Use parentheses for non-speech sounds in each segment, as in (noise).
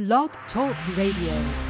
Blog Talk Radio.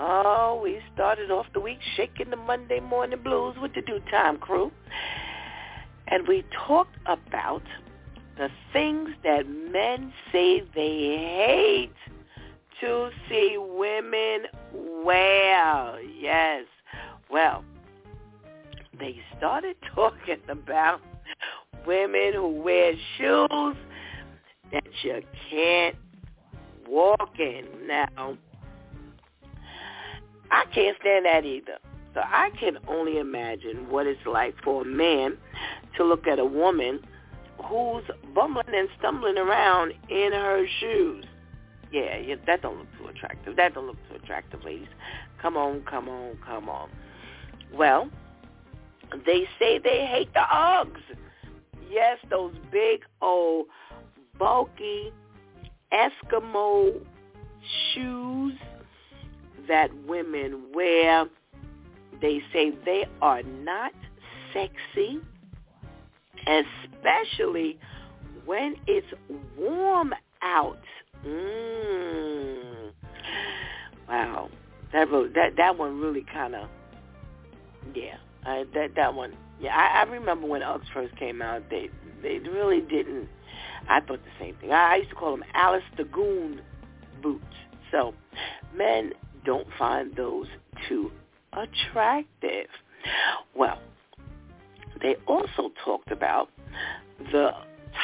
Oh, we started off the week shaking the Monday morning blues with the DEW Time crew. And we talked about the things that men say they hate to see women wear. Yes. Well, they started (laughs) talking about women who wear shoes that you can't walk in. Now, I can't stand that either. So I can only imagine what it's like for a man to look at a woman who's bumbling and stumbling around in her shoes. Yeah, yeah, that don't look too attractive. That don't look too attractive, ladies. Come on, come on, come on. Well, they say they hate the Uggs. Yes, those big old bulky Eskimo shoes that women wear. They say they are not sexy, especially when it's warm out. Mm. Wow, that that that one really kind of yeah. Uh, that that one yeah. I, I remember when Uggs first came out. They they really didn't. I thought the same thing. I, I used to call them Alice the Goon boots. So men don't find those too attractive. Well, they also talked about the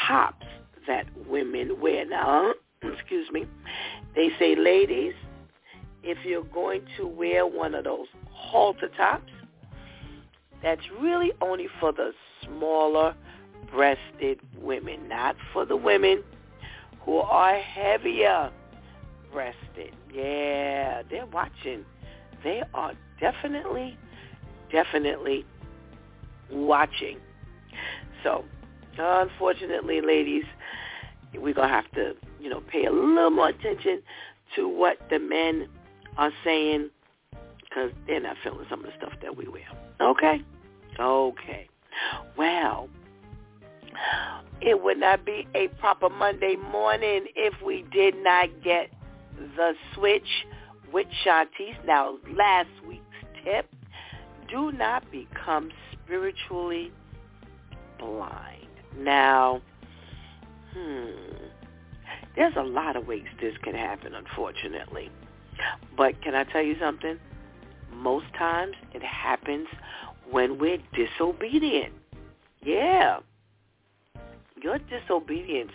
tops that women wear. Now, (clears throat) excuse me, they say, ladies, if you're going to wear one of those halter tops, that's really only for the smaller breasted women, not for the women who are heavier Yeah, they're watching. They are definitely, definitely watching. So, unfortunately, ladies, we're going to have to, you know, pay a little more attention to what the men are saying because they're not feeling some of the stuff that we wear. Okay? Okay. Well, it would not be a proper Monday morning if we did not get the switch with Shantice. Now, last week's tip, do not become spiritually blind. Now, hmm, there's a lot of ways this can happen, unfortunately. But can I tell you something? Most times it happens when we're disobedient. Yeah. Your disobedience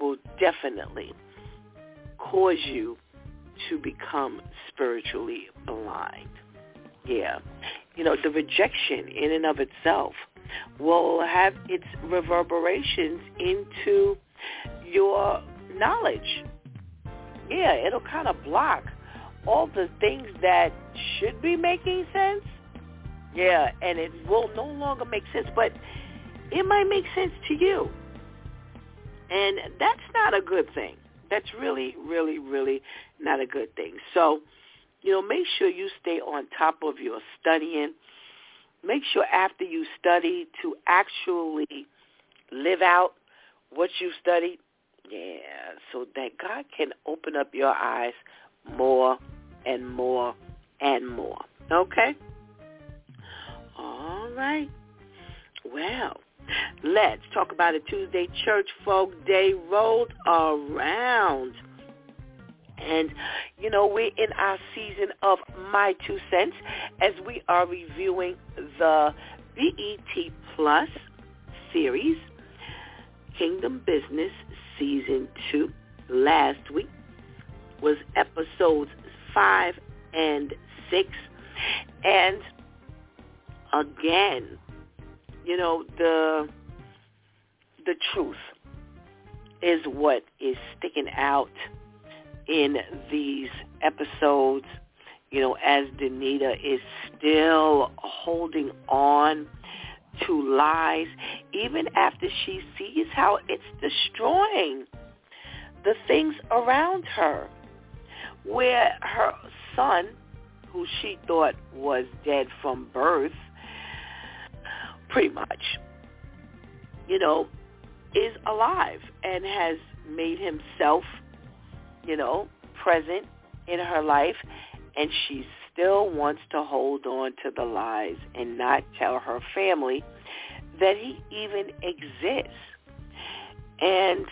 will definitely cause you to become spiritually blind. Yeah. You know, the rejection in and of itself will have its reverberations into your knowledge. Yeah, it'll kind of block all the things that should be making sense. Yeah, and it will no longer make sense, but it might make sense to you. And that's not a good thing. That's really, really, really not a good thing. So, you know, make sure you stay on top of your studying. Make sure after you study to actually live out what you studied. Yeah, so that God can open up your eyes more and more and more. Okay? All right. Well, let's talk about a Tuesday Church Folk Day rolled around. And, you know, we're in our season of My Two Cents as we are reviewing the BET Plus series, Kingdom Business Season 2. Last week was episodes 5 and 6. And again, you know, the the truth is what is sticking out in these episodes, you know, as Danita is still holding on to lies, even after she sees how it's destroying the things around her, where her son, who she thought was dead from birth, pretty much, you know, is alive and has made himself you know, present in her life, and she still wants to hold on to the lies and not tell her family that he even exists. And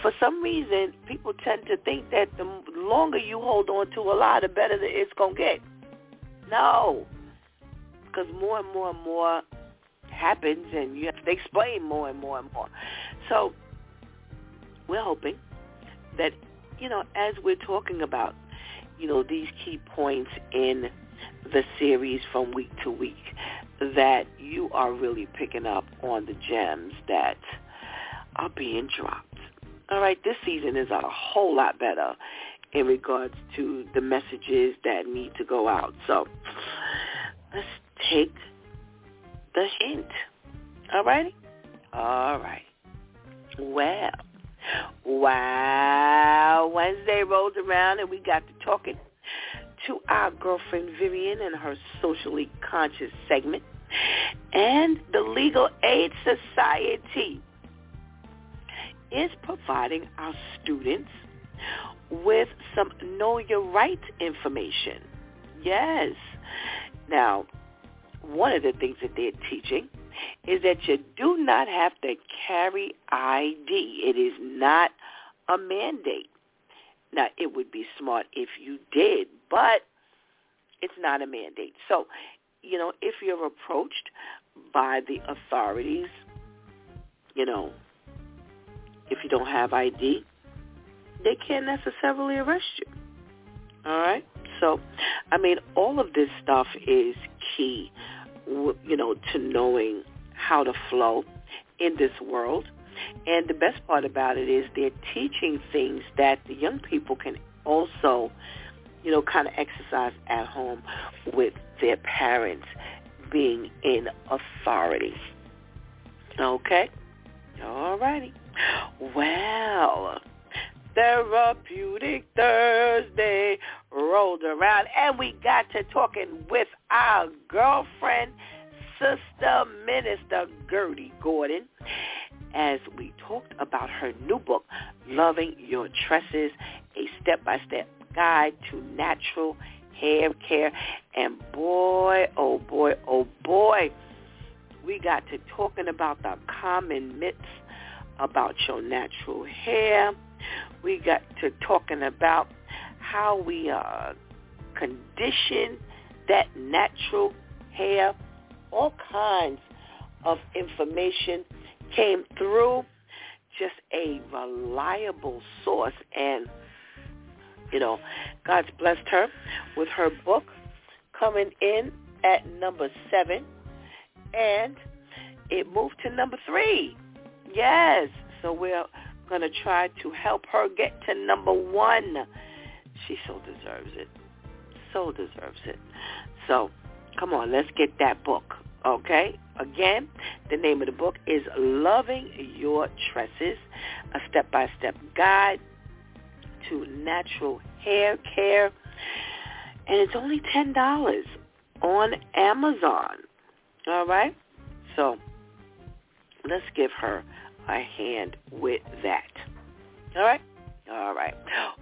for some reason, people tend to think that the longer you hold on to a lie, the better it's going to get. No, because more and more and more happens, and you have to explain more and more and more. So we're hoping that you know, as we're talking about, you know, these key points in the series from week to week, that you are really picking up on the gems that are being dropped. All right, this season is a whole lot better in regards to the messages that need to go out. So let's take the hint. All righty? All right. Well, Wow. Wednesday rolled around and we got to talking to our girlfriend Vivian and her socially conscious segment. And the Legal Aid Society is providing our students with some know your rights information. Yes. Now, one of the things that they're teaching is that you do not have to carry ID. It is not a mandate. Now, it would be smart if you did, but it's not a mandate. So, you know, if you're approached by the authorities, you know, if you don't have ID, they can't necessarily arrest you. All right? So, I mean, all of this stuff is key, you know, to knowing how to flow in this world. And the best part about it is they're teaching things that the young people can also, you know, kind of exercise at home with their parents being in authority. Okay? All righty. Well, Therapeutic Thursday rolled around and we got to talking with our girlfriend Sister Minister Gertie Gordon as we talked about her new book, Loving Your Tresses, a step-by-step guide to natural hair care. And boy, oh boy, oh boy, we got to talking about the common myths about your natural hair. We got to talking about how we uh, condition that natural hair all kinds of information came through. Just a reliable source. And, you know, God's blessed her with her book coming in at number seven. And it moved to number three. Yes. So we're going to try to help her get to number one. She so deserves it. So deserves it. So Come on, let's get that book. Okay? Again, the name of the book is Loving Your Tresses, a step-by-step guide to natural hair care. And it's only $10 on Amazon. All right? So let's give her a hand with that. All right? All right.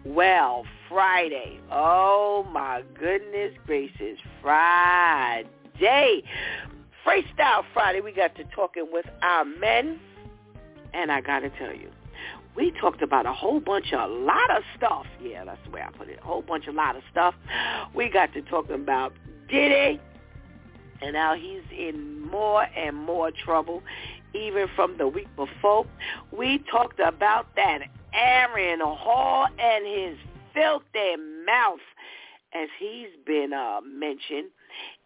Well, Friday. Oh, my goodness gracious. Friday. Freestyle Friday. We got to talking with our men. And I got to tell you, we talked about a whole bunch of, a lot of stuff. Yeah, that's the way I put it. A whole bunch, a lot of stuff. We got to talking about Diddy. And now he's in more and more trouble, even from the week before. We talked about that Aaron Hall and his filthy mouth, as he's been uh, mentioned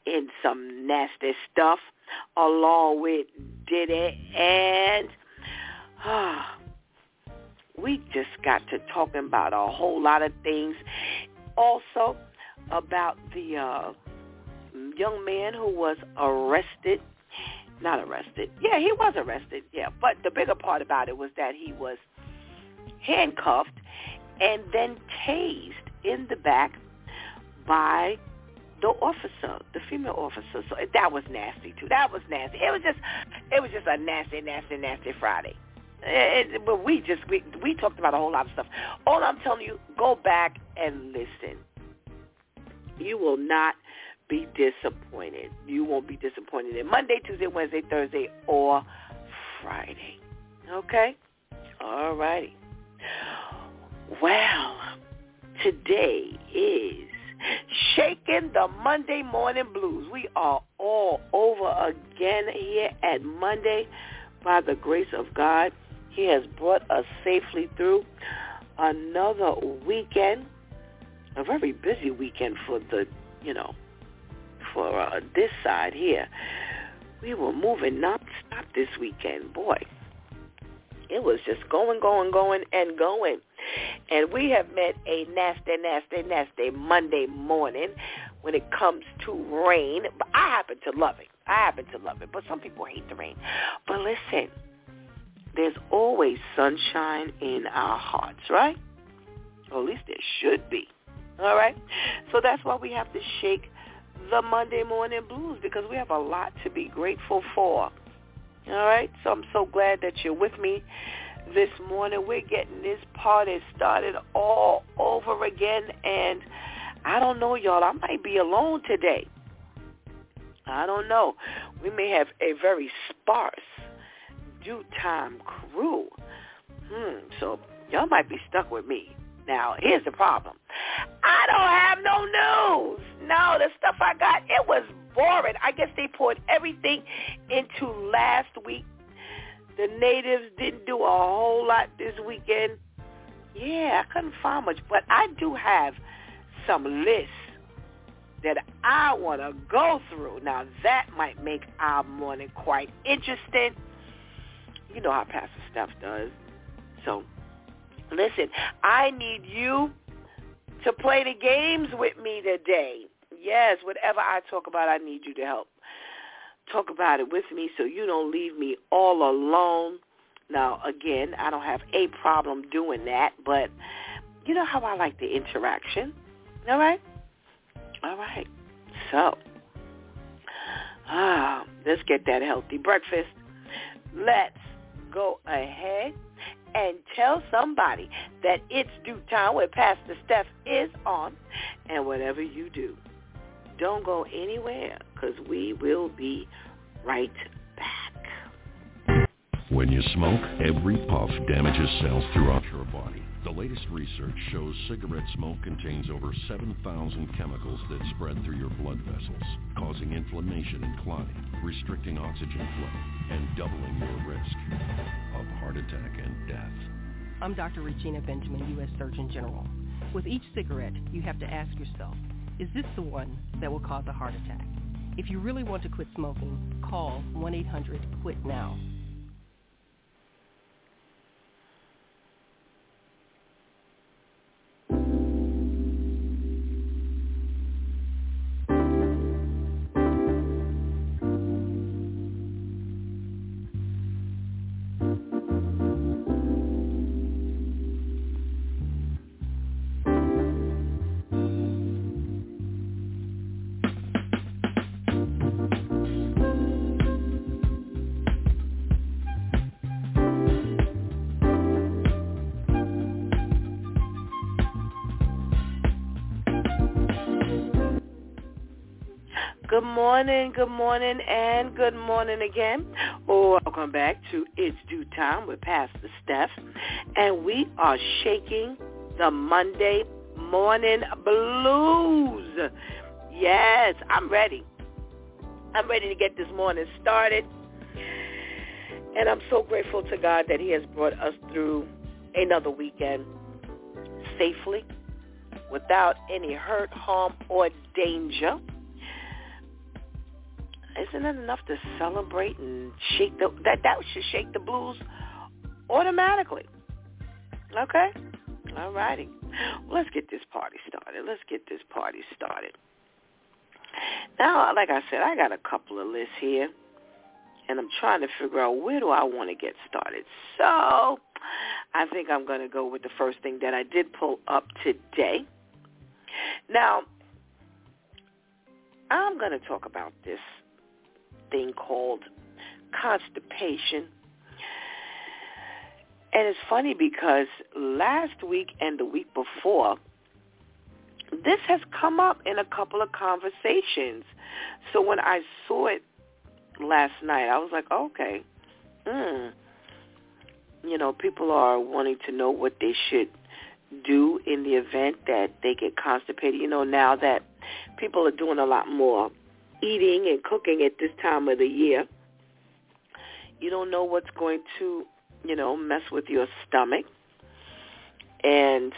in some nasty stuff, along with Diddy and. Uh, we just got to talking about a whole lot of things. Also about the uh, young man who was arrested. Not arrested. Yeah, he was arrested. Yeah, but the bigger part about it was that he was handcuffed and then tased in the back by the officer, the female officer. So that was nasty too. That was nasty. It was just, it was just a nasty, nasty, nasty Friday. It, but we just we we talked about a whole lot of stuff. All I'm telling you, go back and listen. You will not be disappointed. You won't be disappointed in Monday, Tuesday, Wednesday, Thursday, or Friday. Okay? All righty. Well, today is Shaking the Monday Morning Blues. We are all over again here at Monday by the grace of God. He has brought us safely through another weekend, a very busy weekend for the, you know, for uh, this side here. We were moving non-stop this weekend. Boy, it was just going, going, going, and going. And we have met a nasty, nasty, nasty Monday morning when it comes to rain. But I happen to love it. I happen to love it. But some people hate the rain. But listen, there's always sunshine in our hearts, right? Or at least there should be. All right? So that's why we have to shake the Monday morning blues because we have a lot to be grateful for. All right? So I'm so glad that you're with me this morning. We're getting this party started all over again and I don't know, y'all. I might be alone today. I don't know. We may have a very sparse DEW time crew. Hmm, so y'all might be stuck with me. Now, here's the problem. I don't have no news. No, the stuff I got, it was boring. I guess they poured everything into last week. The natives didn't do a whole lot this weekend. Yeah, I couldn't find much, but I do have some lists that I want to go through. Now, that might make our morning quite interesting. You know how Pastor Steph does. So, listen, I need you to play the games with me today. Yes, whatever I talk about, I need you to help. Talk about it with me so you don't leave me all alone. Now, again, I don't have a problem doing that, but you know how I like the interaction. All right? All right. So, ah, let's get that healthy breakfast. Let's go ahead and tell somebody that it's DEW time where Pastor Steph is on. And whatever you do, don't go anywhere because we will be right back. When you smoke, every puff damages cells throughout your body. The latest research shows cigarette smoke contains over 7,000 chemicals that spread through your blood vessels, causing inflammation and clotting, restricting oxygen flow, and doubling your risk of heart attack and death. I'm Dr. Regina Benjamin, U.S. Surgeon General. With each cigarette, you have to ask yourself, is this the one that will cause a heart attack? If you really want to quit smoking, call 1-800-QUIT-NOW. Good morning, good morning, and good morning again. Oh, welcome back to It's DEW Time with Pastor Steph. And we are shaking the Monday morning blues. Yes, I'm ready. I'm ready to get this morning started. And I'm so grateful to God that he has brought us through another weekend safely without any hurt, harm, or danger. Isn't it enough to celebrate and shake the that that should shake the blues automatically? Okay, all righty. Let's get this party started. Let's get this party started. Now, like I said, I got a couple of lists here, and I'm trying to figure out where do I want to get started. So, I think I'm going to go with the first thing that I did pull up today. Now, I'm going to talk about this thing called constipation. And it's funny because last week and the week before, this has come up in a couple of conversations. So when I saw it last night, I was like, okay, hmm. You know, people are wanting to know what they should do in the event that they get constipated. You know, now that people are doing a lot more eating and cooking at this time of the year, you don't know what's going to, you know, mess with your stomach. And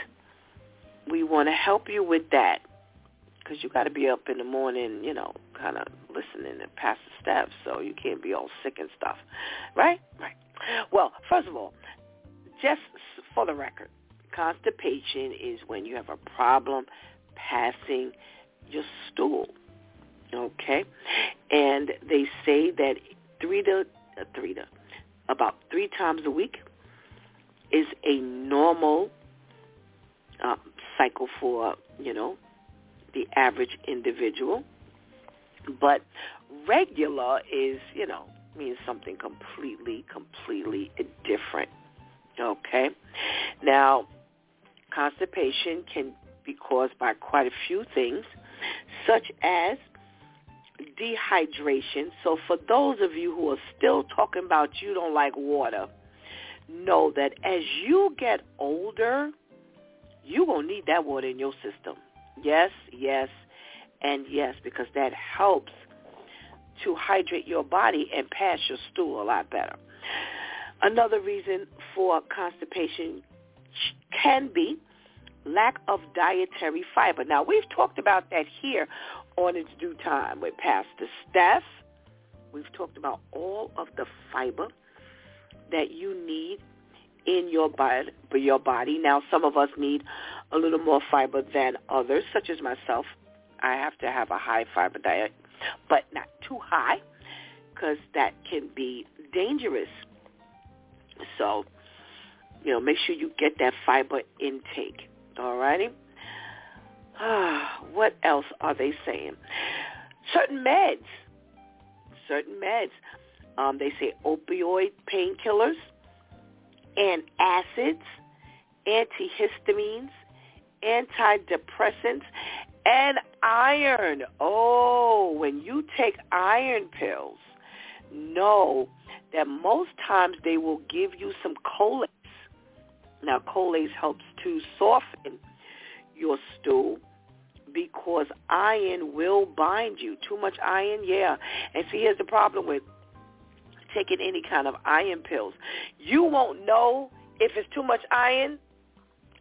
we want to help you with that because you got to be up in the morning, you know, kind of listening Pastor Steph's so you can't be all sick and stuff. Right? Right. Well, first of all, just for the record, Constipation is when you have a problem passing your stool. Okay? And they say that three to uh, three to about three times a week is a normal uh, cycle for, you know, the average individual. But regular is, you know, means something completely, completely different. Okay? Now, Constipation can be caused by quite a few things, such as dehydration. So for those of you who are still talking about you don't like water, know that as you get older, you're going to need that water in your system. Yes, yes, and yes, because that helps to hydrate your body and pass your stool a lot better. Another reason for constipation can be lack of dietary fiber. Now, we've talked about that here on It's DEW Time with Pastor Steph. We've talked about all of the fiber that you need in your body, your body. Now, some of us need a little more fiber than others, such as myself. I have to have a high fiber diet, but not too high because that can be dangerous. So you know, make sure you get that fiber intake. All righty? (sighs) What else are they saying? Certain meds. Certain meds. Um, they say opioid painkillers and acids, antihistamines, antidepressants, and iron. Oh, when you take iron pills, know that most times they will give you some Colace now, Colace helps to soften your stool because iron will bind you. Too much iron, yeah. And see, here's the problem with taking any kind of iron pills. You won't know if it's too much iron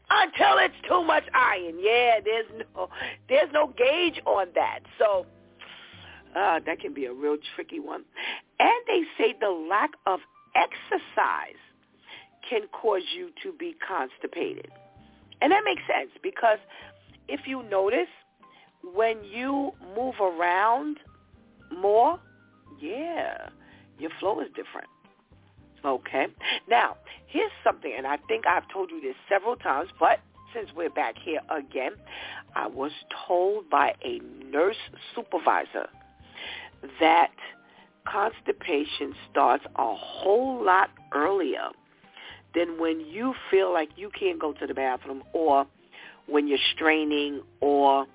until it's too much iron. Yeah, there's no there's no gauge on that. So uh, that can be a real tricky one. And they say the lack of exercise can cause you to be constipated. And that makes sense because if you notice, when you move around more, yeah, your flow is different. Okay. Now, here's something, and I think I've told you this several times, but since we're back here again, I was told by a nurse supervisor that constipation starts a whole lot earlier than when you feel like you can't go to the bathroom or when you're straining or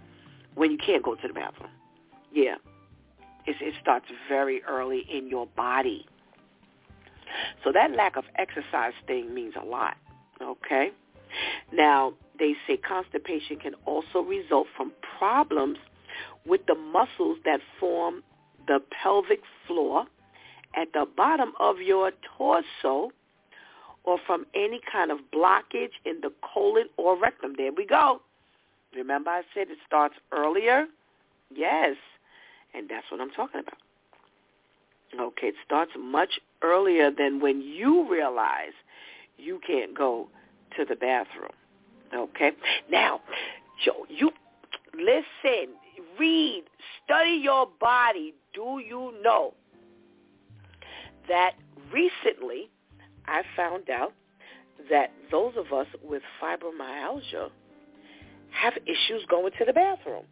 when you can't go to the bathroom. Yeah. It's, it starts very early in your body. So that lack of exercise thing means a lot, okay? Now, they say constipation can also result from problems with the muscles that form the pelvic floor at the bottom of your torso or from any kind of blockage in the colon or rectum. There we go. Remember I said it starts earlier? Yes. And that's what I'm talking about. Okay, it starts much earlier than when you realize you can't go to the bathroom. Okay? Now, Joe, you listen, read, study your body. Do you know that recently I found out that those of us with fibromyalgia have issues going to the bathroom.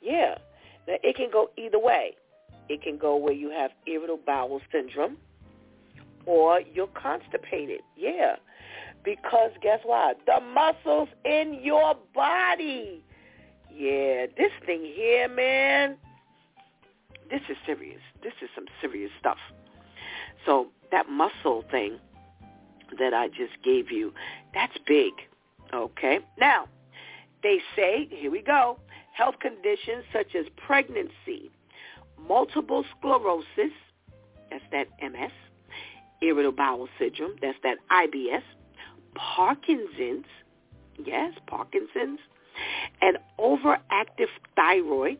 Yeah. Now, it can go either way. It can go where you have irritable bowel syndrome or you're constipated. Yeah. Because guess what? The muscles in your body. Yeah, this thing here, man, this is serious. This is some serious stuff. So that muscle thing that I just gave you, that's big. Okay? Now, they say, here we go, health conditions such as pregnancy, multiple sclerosis, that's that MS, irritable bowel syndrome, that's that IBS, Parkinson's, yes, Parkinson's, and overactive thyroid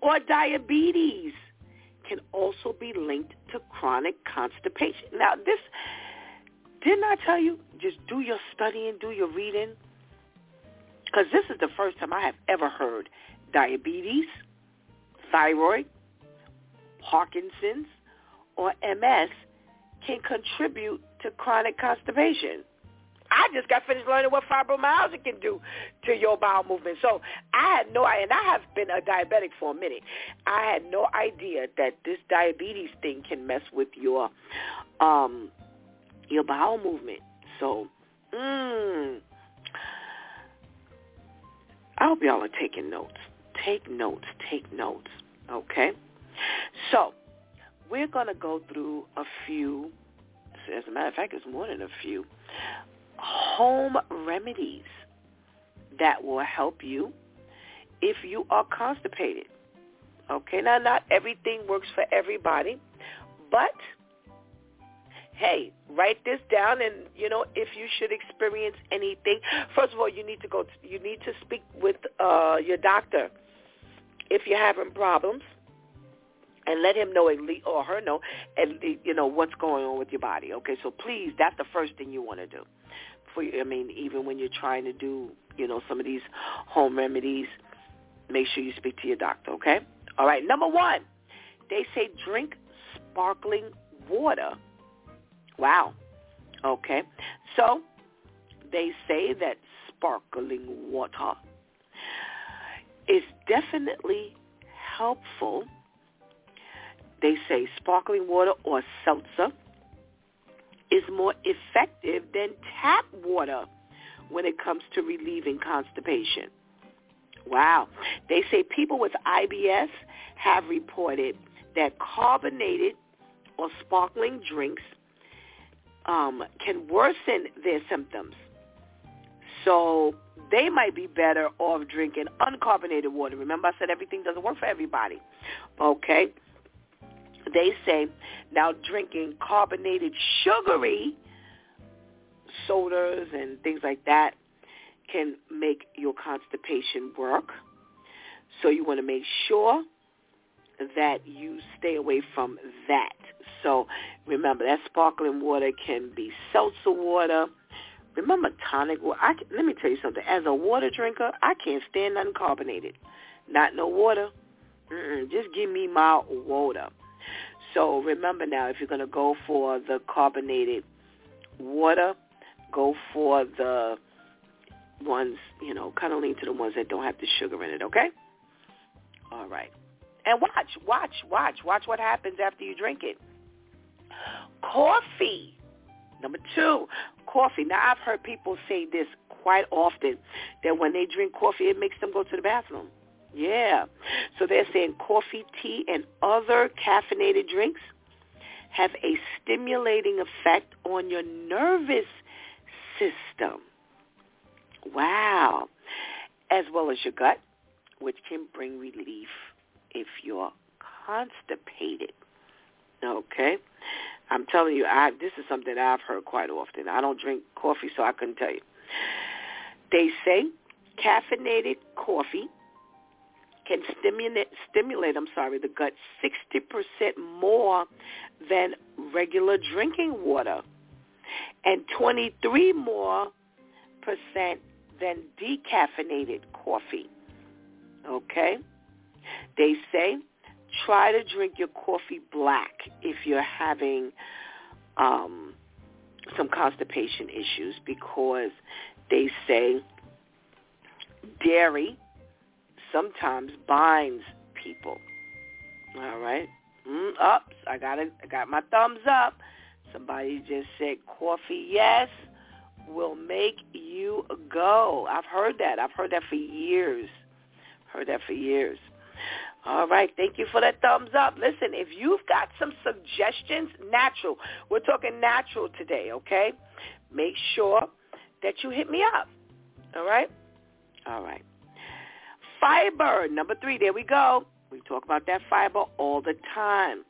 or diabetes can also be linked to chronic constipation. Now, this, didn't I tell you, just do your studying, do your reading? Because this is the first time I have ever heard diabetes, thyroid, Parkinson's, or MS can contribute to chronic constipation. I just got finished learning what fibromyalgia can do to your bowel movement. So I had no, and I have been a diabetic for a minute. I had no idea that this diabetes thing can mess with your, um, your bowel movement. So, mm, I hope y'all are taking notes. Take notes. Take notes. Okay. So we're gonna go through a few. As a matter of fact, it's more than a few home remedies that will help you if you are constipated. Okay, now not everything works for everybody, but hey, write this down and you know if you should experience anything. First of all, you need to go to, you need to speak with uh your doctor if you're having problems and let him know or her know and you know what's going on with your body. Okay, so please, that's the first thing you want to do for. I mean, even when you're trying to do, you know, some of these home remedies, make sure you speak to your doctor, okay? All right, number one, they say drink sparkling water. Wow. Okay. So they say that sparkling water is definitely helpful. They say sparkling water or seltzer is more effective than tap water when it comes to relieving constipation. Wow. They say people with IBS have reported that carbonated or sparkling drinks um, can worsen their symptoms. So they might be better off drinking uncarbonated water. Remember I said everything doesn't work for everybody. Okay? They say now drinking carbonated sugary sodas and things like that can make your constipation work. So you want to make sure that you stay away from that. So remember, that sparkling water can be seltzer water. Remember tonic water. I, let me tell you something. As a water drinker, I can't stand uncarbonated. Not no water. Mm-mm, just give me my water. So remember now, if you're going to go for the carbonated water, go for the ones, you know, kind of lean to the ones that don't have the sugar in it, okay? All right. And watch, watch, watch, watch what happens after you drink it. Coffee. Number two, coffee. Now, I've heard people say this quite often, that when they drink coffee, it makes them go to the bathroom. Yeah. So they're saying coffee, tea, and other caffeinated drinks have a stimulating effect on your nervous system. Wow. As well as your gut, which can bring relief if you're constipated. Okay? I'm telling you, I this is something I've heard quite often. I don't drink coffee, so I couldn't tell you. They say caffeinated coffee can stimulate stimulate, I'm sorry, the gut 60% more than regular drinking water and 23 more percent than decaffeinated coffee. Okay? They say try to drink your coffee black if you're having um, some constipation issues because they say dairy sometimes binds people. All right. Mm, ups. I got it. I got my thumbs up. Somebody just said coffee, yes, will make you go. I've heard that. I've heard that for years. Heard that for years. All right. Thank you for that thumbs up. Listen, if you've got some suggestions, natural. We're talking natural today, okay? Make sure that you hit me up. All right? All right. Fiber, number three. There we go. We talk about that fiber all the time.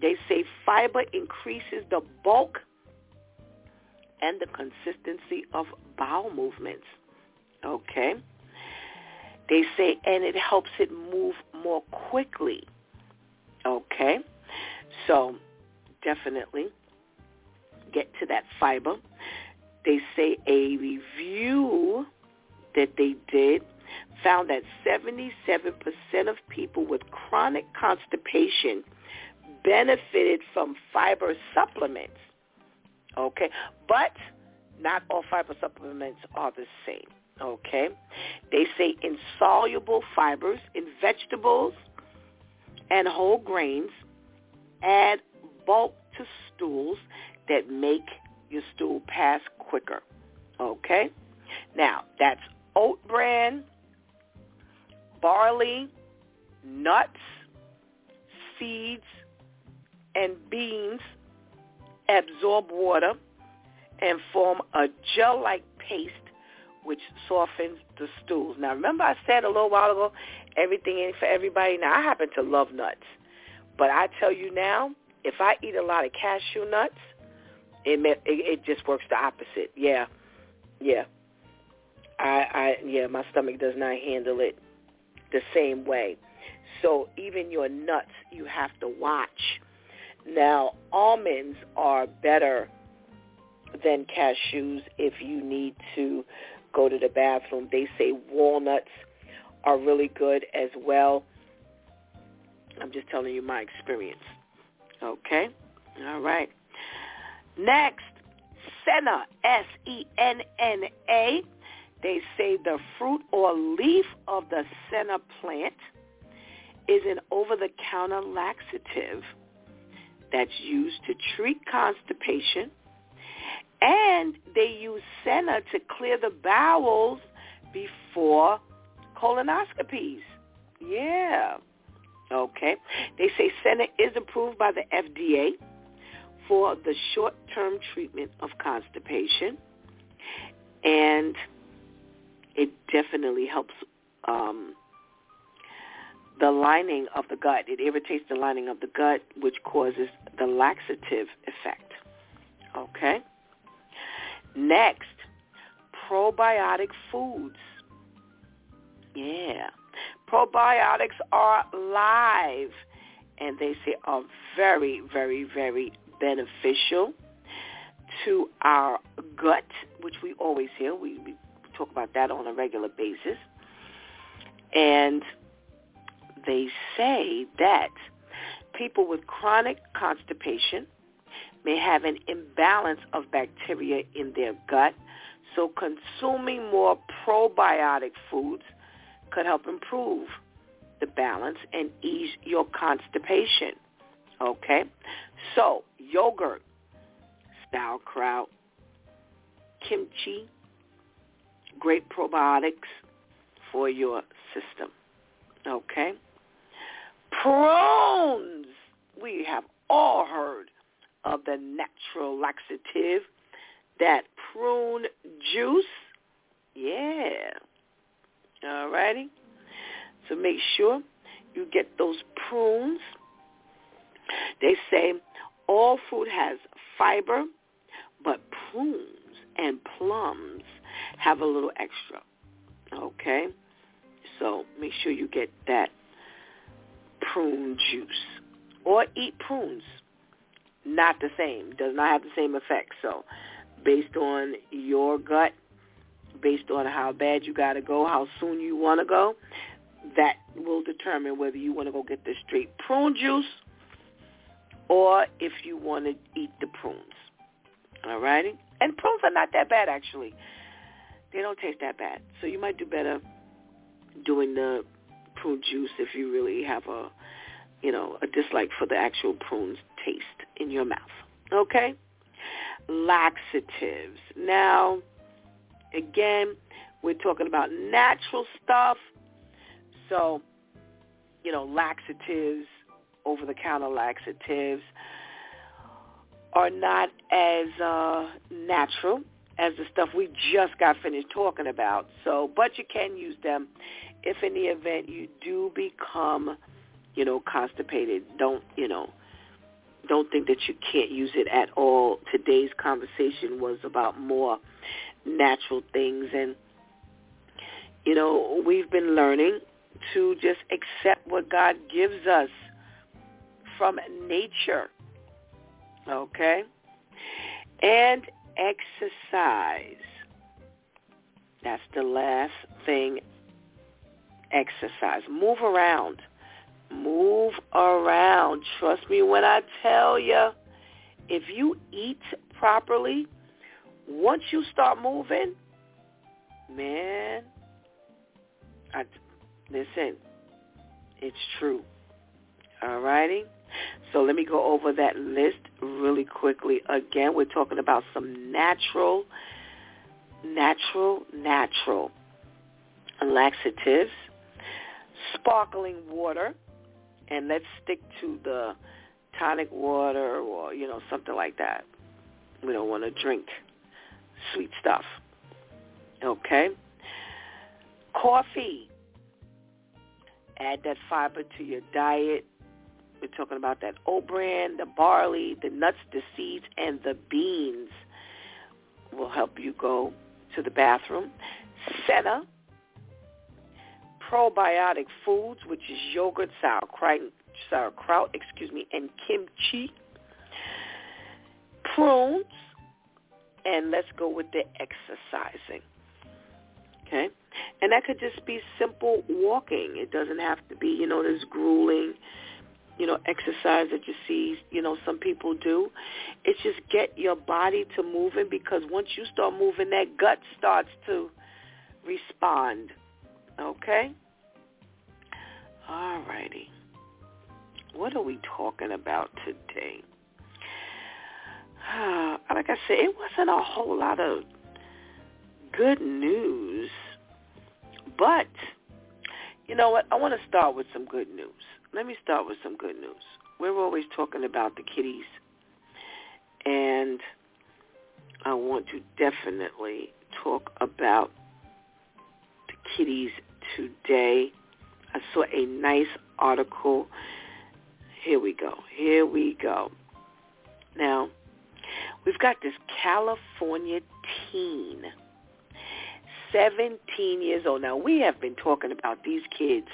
They say fiber increases the bulk and the consistency of bowel movements. Okay? They say, and it helps it move more quickly. Okay? So definitely get to that fiber. They say a review that they did found that 77% of people with chronic constipation benefited from fiber supplements. Okay? But not all fiber supplements are the same. Okay? They say insoluble fibers in vegetables and whole grains add bulk to stools that make your stool pass quicker. Okay? Now, that's oat bran, barley, nuts, seeds, and beans absorb water and form a gel-like paste which softens the stools. Now, remember I said a little while ago, everything ain't for everybody. Now, I happen to love nuts. But I tell you now, if I eat a lot of cashew nuts, it it, it just works the opposite. Yeah, yeah. I, I yeah, my stomach does not handle it the same way. So even your nuts, you have to watch. Now, almonds are better than cashews if you need to go to the bathroom. They say walnuts are really good as well. I'm just telling you my experience. Okay? All right. Next, senna, S-E-N-N-A. They say the fruit or leaf of the senna plant is an over-the-counter laxative that's used to treat constipation. And they use senna to clear the bowels before colonoscopies. Yeah. Okay. They say senna is approved by the FDA for the short-term treatment of constipation. And it definitely helps um, the lining of the gut. It irritates the lining of the gut, which causes the laxative effect. Okay? Next, probiotic foods. Yeah. Probiotics are live and they say are very, very, very beneficial to our gut, which we always hear. We, we talk about that on a regular basis. And they say that people with chronic constipation may have an imbalance of bacteria in their gut. So consuming more probiotic foods could help improve the balance and ease your constipation. Okay? So yogurt, sauerkraut, kimchi, great probiotics for your system. Okay. Prunes. We have all heard of the natural laxative, that prune juice. Yeah. All righty. So make sure you get those prunes. They say all fruit has fiber, but prunes and plums have a little extra. Okay? So make sure you get that prune juice. Or eat prunes. Not the same. Does not have the same effect. So based on your gut, based on how bad you got to go, how soon you want to go, that will determine whether you want to go get the straight prune juice or if you want to eat the prunes. All righty? And prunes are not that bad, actually. They don't taste that bad. So you might do better doing the prune juice if you really have a, you know, a dislike for the actual prunes taste in your mouth. Okay? Laxatives. Now, again, we're talking about natural stuff. So, you know, laxatives, over-the-counter laxatives are not as uh, natural as the stuff we just got finished talking about. So, but you can use them if in the event you do become, you know, constipated. Don't, you know, don't think that you can't use it at all. Today's conversation was about more natural things and you know, we've been learning to just accept what God gives us from nature. Okay? And exercise. That's the last thing. Exercise. Move around. Move around. Trust me when I tell you, if you eat properly, once you start moving, man, I, listen, it's true. All righty? So let me go over that list really quickly. Again, we're talking about some natural, natural, natural laxatives, sparkling water, and let's stick to the tonic water or, you know, something like that. We don't want to drink sweet stuff. Okay? Coffee. Add that fiber to your diet. We're talking about that oat bran, the barley, the nuts, the seeds, and the beans will help you go to the bathroom. Senna, probiotic foods, which is yogurt, sauerkraut, sauerkraut, excuse me, and kimchi. Prunes, and let's go with the exercising. Okay? And that could just be simple walking. It doesn't have to be, you know, this grueling, you know, exercise that you see, you know, some people do. It's just get your body to moving because once you start moving, that gut starts to respond. Okay? All righty. What are we talking about today? (sighs) like I said, it wasn't a whole lot of good news. But, you know what? I want to start with some good news. Let me start with some good news. We're always talking about the kitties. And I want to definitely talk about the kitties today. I saw a nice article. Here we go. Here we go. Now, we've got this California teen 17 years old. Now, we have been talking about these kids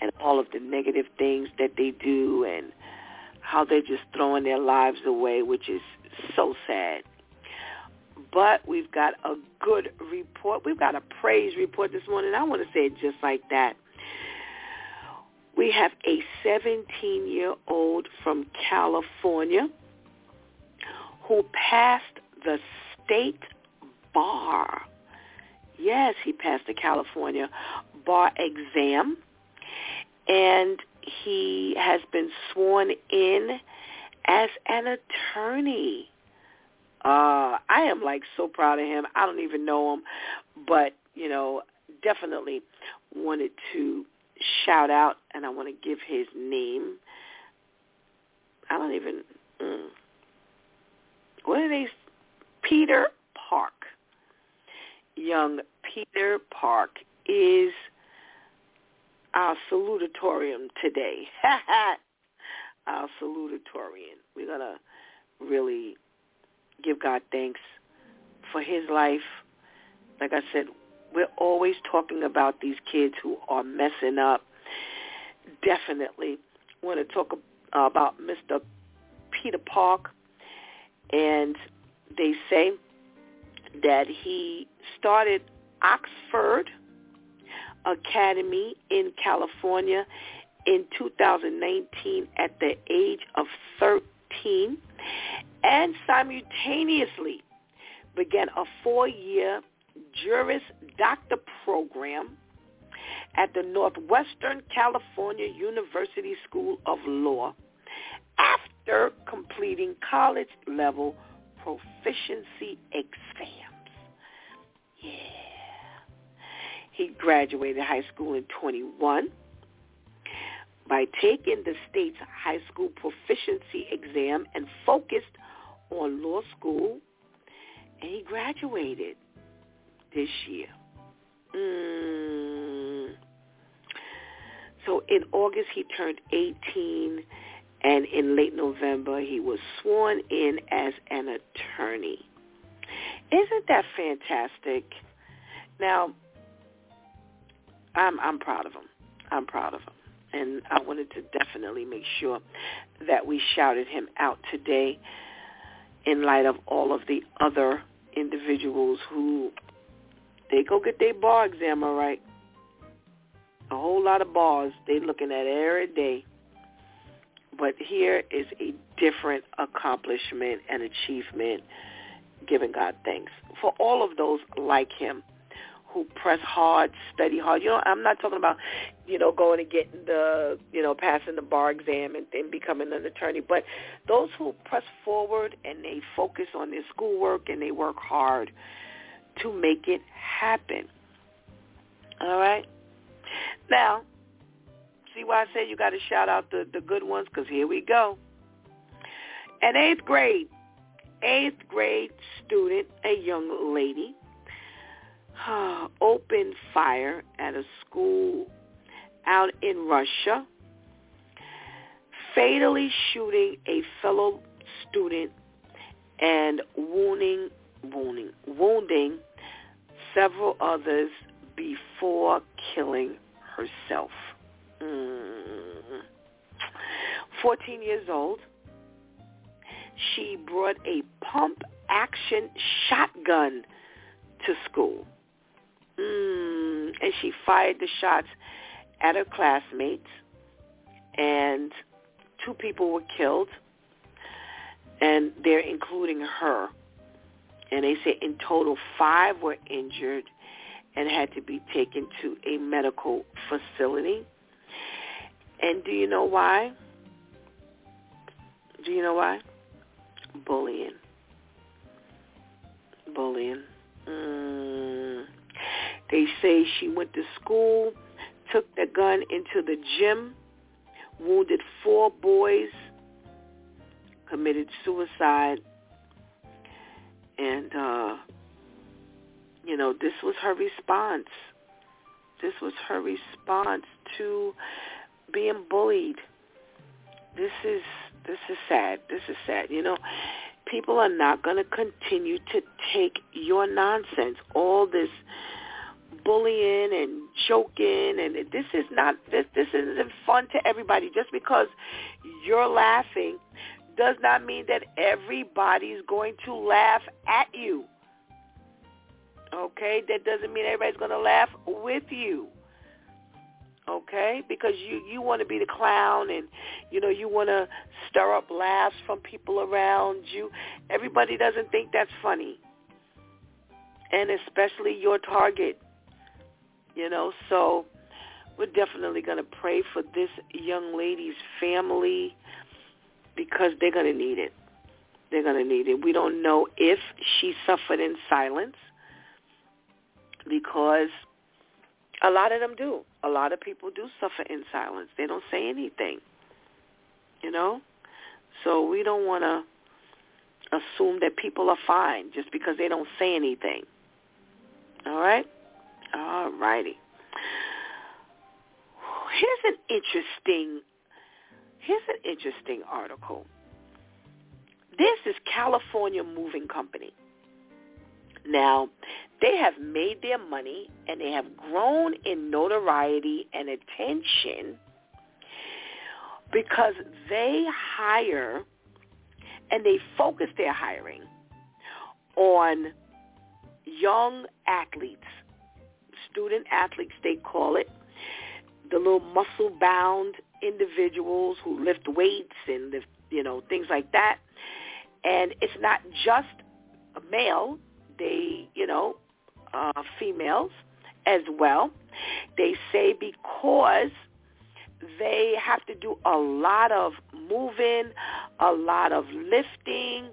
and all of the negative things that they do and how they're just throwing their lives away, which is so sad. But we've got a good report. We've got a praise report this morning. I want to say it just like that. We have a 17-year-old from California who passed the state bar Yes, he passed the California bar exam, and he has been sworn in as an attorney. Uh, I am like so proud of him. I don't even know him, but you know, definitely wanted to shout out, and I want to give his name. I don't even. Mm, what are they? Peter Park. Young Peter Park is our salutatorium today. (laughs) our salutatorian. We're going to really give God thanks for his life. Like I said, we're always talking about these kids who are messing up. Definitely want to talk about Mr. Peter Park. And they say that he started Oxford Academy in California in 2019 at the age of 13 and simultaneously began a four-year Juris Doctor program at the Northwestern California University School of Law after completing college-level proficiency exams. Yeah. He graduated high school in 21 by taking the state's high school proficiency exam and focused on law school, and he graduated this year. Mm. So in August he turned 18 and in late November he was sworn in as an attorney. Isn't that fantastic? Now, I'm I'm proud of him. I'm proud of him. And I wanted to definitely make sure that we shouted him out today in light of all of the other individuals who they go get their bar exam all right. A whole lot of bars they looking at every day. But here is a different accomplishment and achievement giving God thanks for all of those like him who press hard, study hard. You know, I'm not talking about, you know, going and getting the, you know, passing the bar exam and, and becoming an attorney, but those who press forward and they focus on their schoolwork and they work hard to make it happen. All right? Now, see why I said you got to shout out the, the good ones? Because here we go. An eighth grade, eighth grade student, a young lady, (sighs) opened fire at a school out in Russia, fatally shooting a fellow student and wounding, wounding, wounding several others before killing herself. Mm. 14 years old, she brought a pump action shotgun to school. Mm, and she fired the shots at her classmates, and two people were killed, and they're including her. And they say in total five were injured and had to be taken to a medical facility. And do you know why? Do you know why? Bullying. Bullying. Mm. They say she went to school, took the gun into the gym, wounded four boys, committed suicide, and uh, you know this was her response. This was her response to being bullied. This is this is sad. This is sad. You know, people are not going to continue to take your nonsense. All this bullying and joking and this is not this this isn't fun to everybody just because you're laughing does not mean that everybody's going to laugh at you. Okay? That doesn't mean everybody's going to laugh with you. Okay? Because you you want to be the clown and you know you want to stir up laughs from people around you. Everybody doesn't think that's funny. And especially your target you know, so we're definitely going to pray for this young lady's family because they're going to need it. They're going to need it. We don't know if she suffered in silence because A lot of them do. A lot of people do suffer in silence. They don't say anything. You know? So we don't want to assume that people are fine just because they don't say anything. All right? All righty. Here's an interesting here's an interesting article. This is California Moving Company. Now, they have made their money and they have grown in notoriety and attention because they hire and they focus their hiring on young athletes, student athletes they call it, the little muscle-bound individuals who lift weights and lift, you know, things like that. And it's not just male, they, you know, uh, females as well. They say because they have to do a lot of moving, a lot of lifting,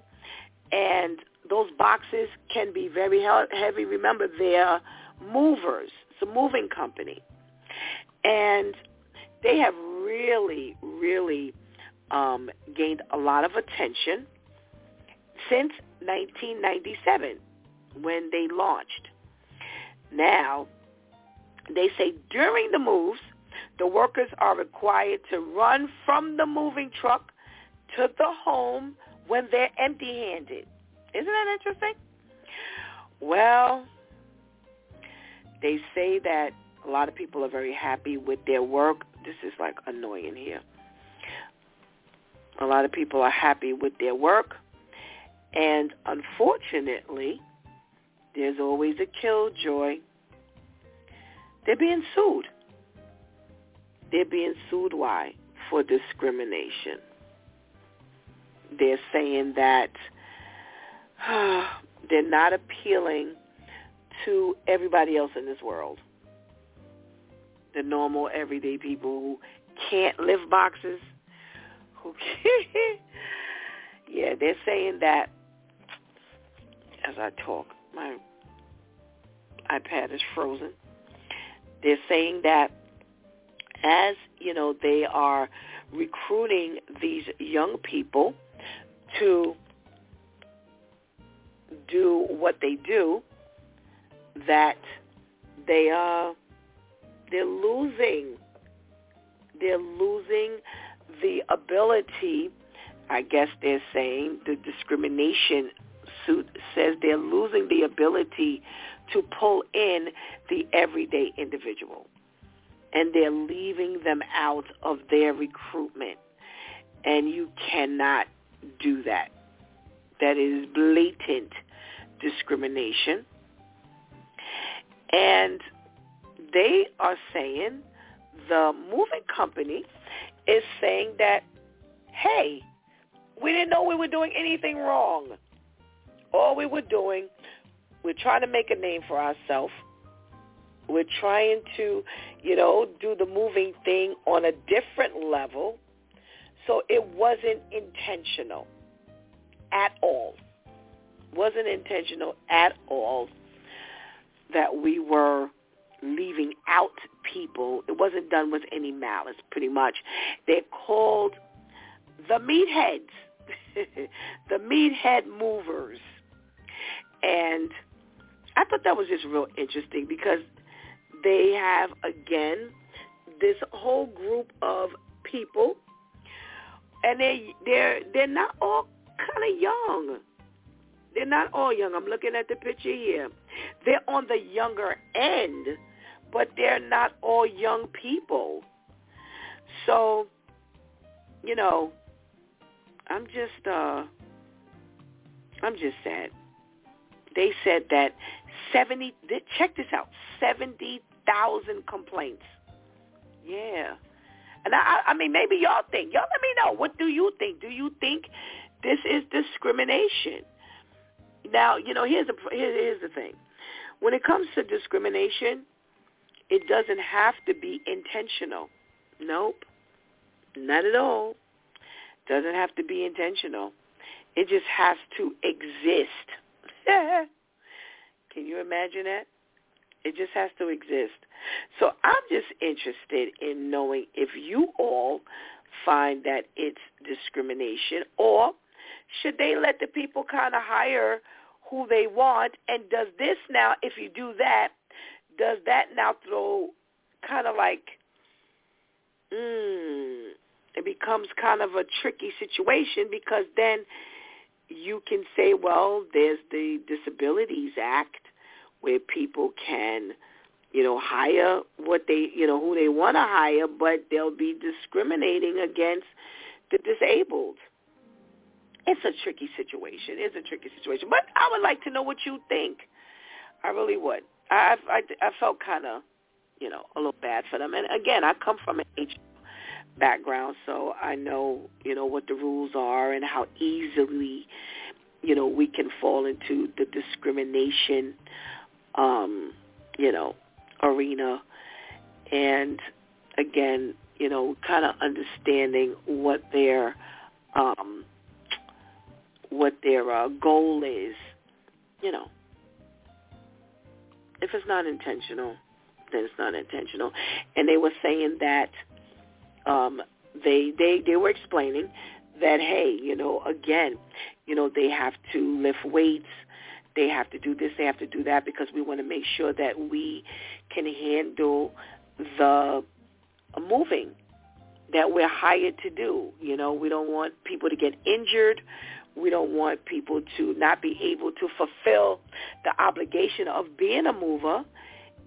and those boxes can be very heavy. Remember, they're movers. It's a moving company. And they have really, really um, gained a lot of attention since 1997 when they launched. Now, they say during the moves, the workers are required to run from the moving truck to the home when they're empty-handed. Isn't that interesting? Well, they say that a lot of people are very happy with their work. This is like annoying here. A lot of people are happy with their work. And unfortunately, there's always a killjoy. They're being sued. They're being sued why? For discrimination. They're saying that uh, (sighs) they're not appealing to everybody else in this world. The normal, everyday people who can't lift boxes, who (laughs) can't. yeah, they're saying that as I talk. My iPad is frozen. They're saying that as, you know, they are recruiting these young people to do what they do, that they are they're losing they're losing the ability I guess they're saying the discrimination suit says they're losing the ability to pull in the everyday individual. And they're leaving them out of their recruitment. And you cannot do that. That is blatant discrimination. And they are saying, the moving company is saying that, hey, we didn't know we were doing anything wrong. All we were doing, we're trying to make a name for ourselves. We're trying to, you know, do the moving thing on a different level. So it wasn't intentional at all. Wasn't intentional at all that we were leaving out people. It wasn't done with any malice, pretty much. They're called the meatheads, (laughs) the meathead movers. And I thought that was just real interesting because they have, again, this whole group of people, and they they're they're not all kind of young. They're not all young. I'm looking at the picture here. They're on the younger end, but they're not all young people. So, you know, I'm just uh I'm just sad they said that 70, check this out, 70,000 complaints. Yeah. And I, I mean, maybe y'all think. Y'all let me know. What do you think? Do you think this is discrimination? Now, you know, here's the here's the thing. When it comes to discrimination, it doesn't have to be intentional. Nope. Not at all. Doesn't have to be intentional. It just has to exist. (laughs) Can you imagine that? It just has to exist. So I'm just interested in knowing if you all find that it's discrimination or should they let the people kind of hire who they want? And does this now, if you do that, does that now throw kind of like, mm, it becomes kind of a tricky situation because then you can say, well, there's the Disabilities Act where people can, you know, hire what they, you know, who they want to hire, but they'll be discriminating against the disabled. It's a tricky situation. It's a tricky situation. But I would like to know what you think. I really would. I I, I felt kind of, you know, a little bad for them. And again, I come from an H background, so I know, you know, what the rules are and how easily, you know, we can fall into the discrimination um, you know, arena. And again, you know, kind of understanding what their um, what their uh, goal is. You know, if it's not intentional, then it's not intentional. And they were saying that um, they they they were explaining that hey, you know, again, you know, they have to lift weights they have to do this, they have to do that because we want to make sure that we can handle the moving that we're hired to do. You know, we don't want people to get injured. We don't want people to not be able to fulfill the obligation of being a mover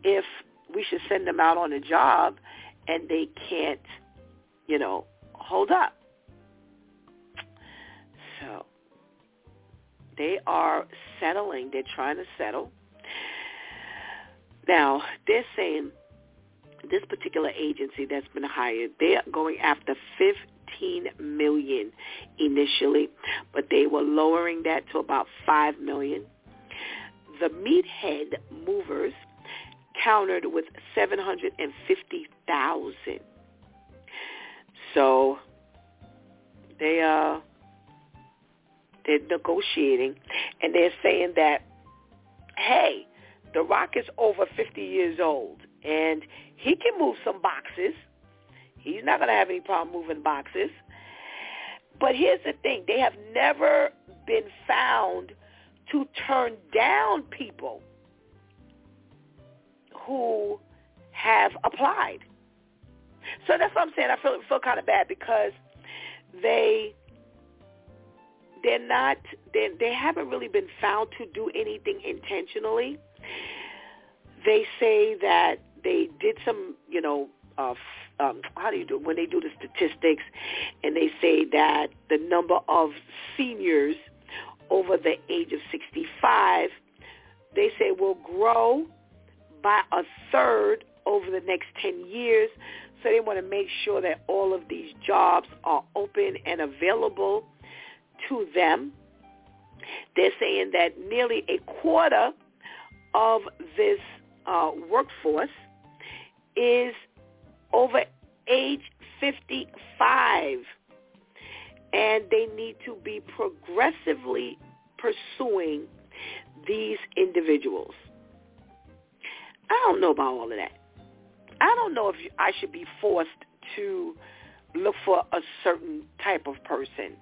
if we should send them out on a job and they can't, you know, hold up. So they are settling. They're trying to settle. Now, they're saying this particular agency that's been hired, they are going after 15 million initially, but they were lowering that to about 5 million. The meathead movers countered with 750,000. So they uh they're negotiating, and they're saying that, hey, The Rock is over 50 years old, and he can move some boxes. He's not going to have any problem moving boxes. But here's the thing. They have never been found to turn down people who have applied. So that's what I'm saying. I feel feel kind of bad because they they're not they they haven't really been found to do anything intentionally. They say that they did some, you know, um, how do you do when they do the statistics, and they say that the number of seniors over the age of 65, they say will grow by a third over the next 10 years. So they want to make sure that all of these jobs are open and available to them. They're saying that nearly a quarter of this uh, workforce is over age 55 and they need to be progressively pursuing these individuals. I don't know about all of that. I don't know if I should be forced to look for a certain type of person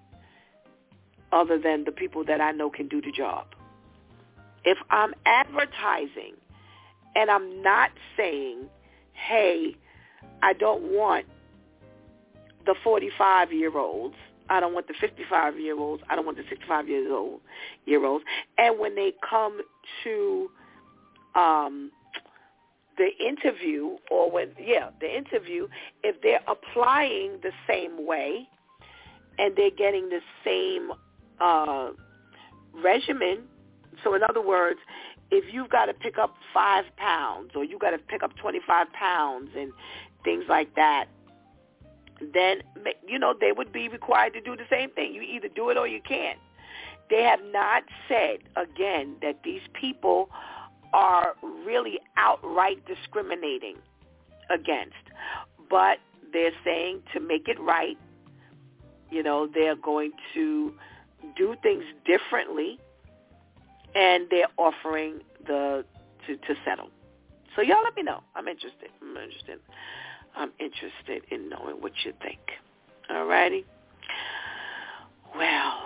other than the people that I know can do the job. If I'm advertising and I'm not saying, hey, I don't want the 45-year-olds, I don't want the 55-year-olds, I don't want the 65 years old year olds, and when they come to um, the interview or when yeah the interview if they're applying the same way and they're getting the same uh, regimen. So in other words, if you've got to pick up five pounds or you've got to pick up 25 pounds and things like that, then, you know, they would be required to do the same thing. You either do it or you can't. They have not said, again, that these people are really outright discriminating against. But they're saying to make it right, you know, they're going to do things differently, and they're offering the to, to settle. So y'all let me know. I'm interested. I'm interested. I'm interested in knowing what you think. All righty. Well,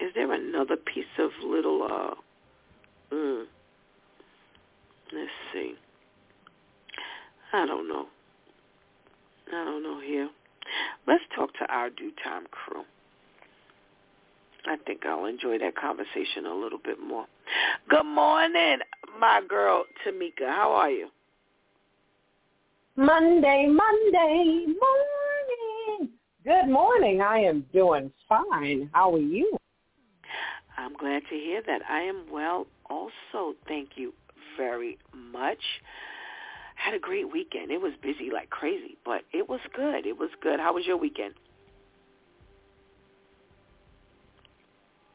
is there another piece of little uh mm, let's see. I don't know. I don't know here. Let's talk to our DEW time crew. I think I'll enjoy that conversation a little bit more. Good morning, my girl Tamika. How are you? Monday, Monday, morning. Good morning. I am doing fine. How are you? I'm glad to hear that. I am well also. Thank you very much. Had a great weekend. It was busy like crazy, but it was good. It was good. How was your weekend?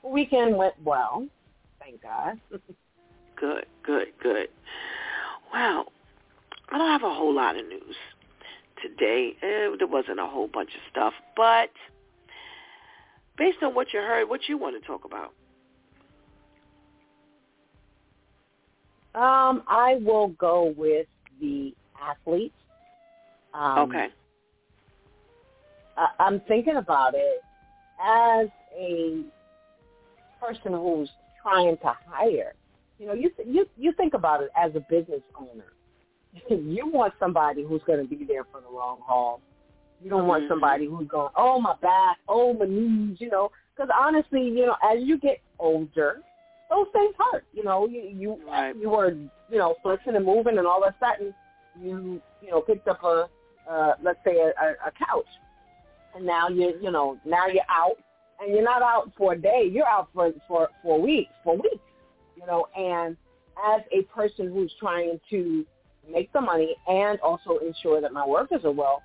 Weekend went well. Thank God. (laughs) good, good, good. Well, I don't have a whole lot of news today. Eh, there wasn't a whole bunch of stuff, but based on what you heard, what you want to talk about? Um, I will go with the athletes. Um, okay. I, I'm thinking about it as a person who's trying to hire. You know, you you you think about it as a business owner. (laughs) you want somebody who's going to be there for the long haul. You don't want Mhm. somebody who's going, oh my back, oh my knees, you know. Because honestly, you know, as you get older, those things hurt. You know, you you Right. you were you know flexing and moving, and all of a sudden you you know picked up a uh, let's say a, a, a couch, and now you you know now you're out, and you're not out for a day, you're out for for for weeks, for weeks, you know. And as a person who's trying to make the money and also ensure that my workers are well,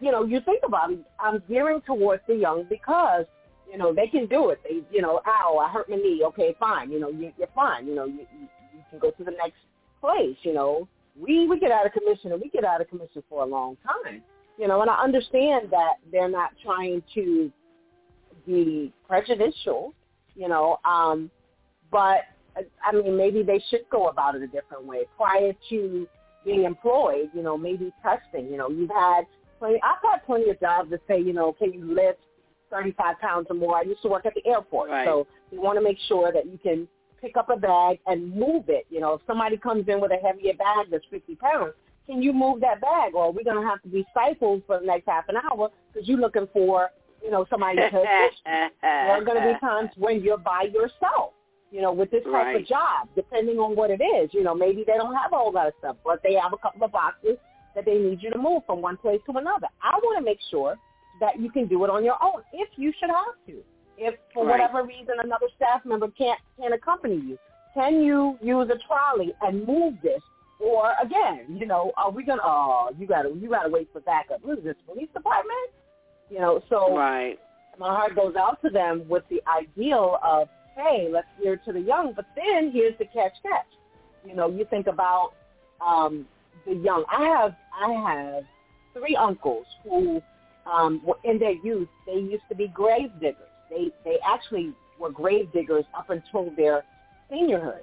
you know, you think about it. I'm gearing towards the young because you know they can do it. They, you know, ow, I hurt my knee. Okay, fine. You know, you, you're fine. You know, you, you you can go to the next place. You know, we we get out of commission and we get out of commission for a long time. You know, and I understand that they're not trying to be prejudicial. You know, um, but I mean, maybe they should go about it a different way. Prior to being employed, you know, maybe testing. You know, you've had plenty. I've had plenty of jobs that say, you know, can you lift 35 pounds or more? I used to work at the airport, Right. so you want to make sure that you can pick up a bag and move it. You know, if somebody comes in with a heavier bag that's 50 pounds, can you move that bag, or we're we going to have to be stifled for the next half an hour because you're looking for, you know, somebody to (laughs) assist you? There are going to be times when you're by yourself, you know, with this type Right. of job, depending on what it is. You know, maybe they don't have a whole lot of stuff, but they have a couple of boxes that they need you to move from one place to another. I want to make sure that you can do it on your own if you should have to. If for Right. whatever reason another staff member can't can't accompany you, can you use a trolley and move this? Or again, you know, are we gonna? Oh, you gotta you gotta wait for backup. What is this police department? You know, so Right. my heart goes out to them with the ideal of, hey, let's gear to the young. But then here's the catch catch. You know, you think about um, the young. I have I have three uncles who, um, were in their youth, they used to be grave diggers. They they actually were grave diggers up until their seniorhood.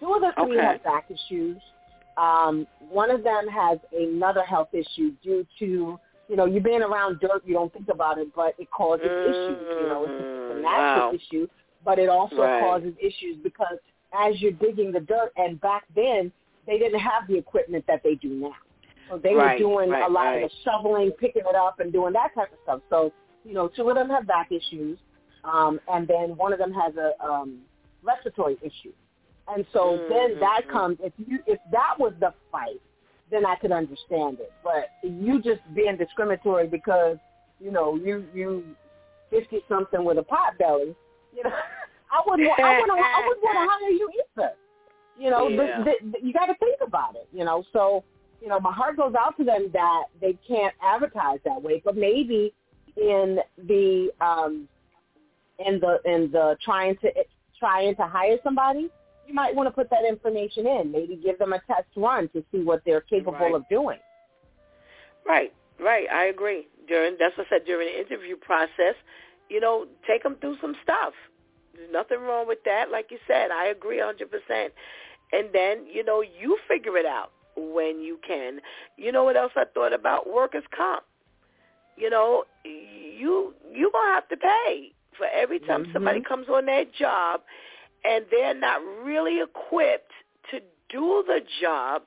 Two of the three Okay. have back issues. Um, one of them has another health issue due to you know, you being around dirt, you don't think about it, but it causes issues. You know, it's, it's a Mm, natural wow. issue, but it also Right. causes issues because as you're digging the dirt, and back then they didn't have the equipment that they do now. So they Right, were doing right, a lot of the shoveling, picking it up, and doing that type of stuff. So, you know, two of them have back issues, um, and then one of them has a um, respiratory issue. And so then that Mhm. comes if you if that was the fight, then I could understand it. But you just being discriminatory because you know you you fifty something with a pot belly, you know, I wouldn't I wouldn't I wouldn't want to hire you either. You know, the- the- the- you got to think about it. You know, so you know my heart goes out to them that they can't advertise that way, but maybe in the um in the in the trying to trying to hire somebody, you might want to put that information in. Maybe give them a test run to see what they're capable Right. of doing. Right, right. I agree. During that's what I said during the interview process, you know, take them through some stuff. There's nothing wrong with that. Like you said, I agree 100%. and then you know you figure it out when you can. You know what else I thought about workers comp? You know, you you gonna have to pay for every time mm-hmm. somebody comes on their job and they're not really equipped to do the job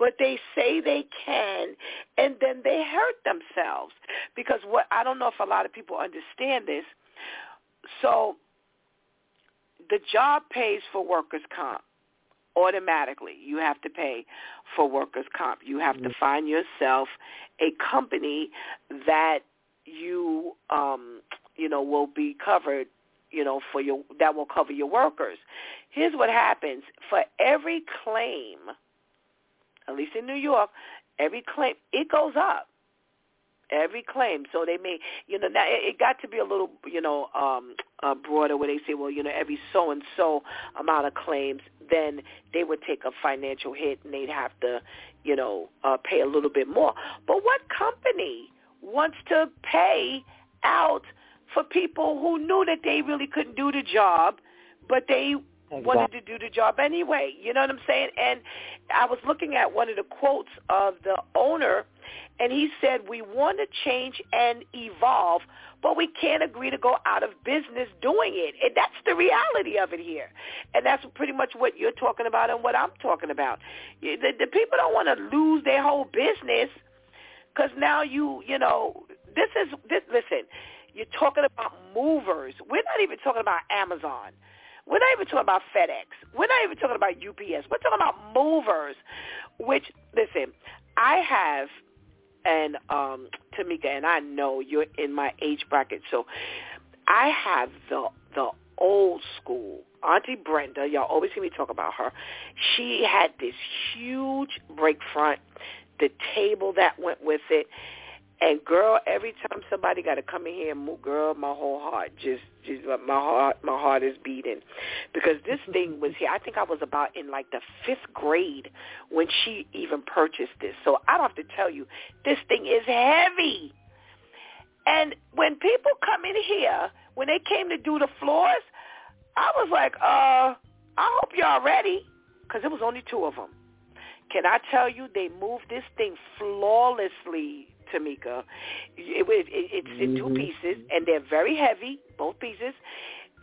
but they say they can and then they hurt themselves because what I don't know if a lot of people understand this so the job pays for workers comp automatically. You have to pay for workers comp. You have to mm-hmm. find yourself a company that you um you know will be covered you know for your that will cover your workers. Here's what happens for every claim at least in New York, every claim it goes up every claim. So they may, you know, now it, it got to be a little, you know, um, uh, broader where they say, well, you know, every so and so amount of claims, then they would take a financial hit and they'd have to, you know, uh, pay a little bit more. But what company wants to pay out for people who knew that they really couldn't do the job, but they Exactly. wanted to do the job anyway. You know what I'm saying? And I was looking at one of the quotes of the owner, and he said, we want to change and evolve, but we can't agree to go out of business doing it. And that's the reality of it here. And that's pretty much what you're talking about and what I'm talking about. The, the people don't want to lose their whole business because now you, you know, this is, this, listen, you're talking about movers. We're not even talking about Amazon. We're not even talking about FedEx. We're not even talking about UPS. We're talking about movers, which, listen, I have, and um, Tamika, and I know you're in my age bracket, so I have the the old school Auntie Brenda. Y'all always hear me talk about her. She had this huge break front, the table that went with it, and girl, every time somebody got to come in here and move, girl, my whole heart just, just my heart, my heart is beating, because this thing was here. I think I was about in like the fifth grade when she even purchased this. So I don't have to tell you, this thing is heavy. And when people come in here, when they came to do the floors, I was like, uh, I hope y'all ready, because it was only two of them. Can I tell you, they moved this thing flawlessly Tamika. It, it, it's in two mm-hmm. pieces, and they're very heavy, both pieces.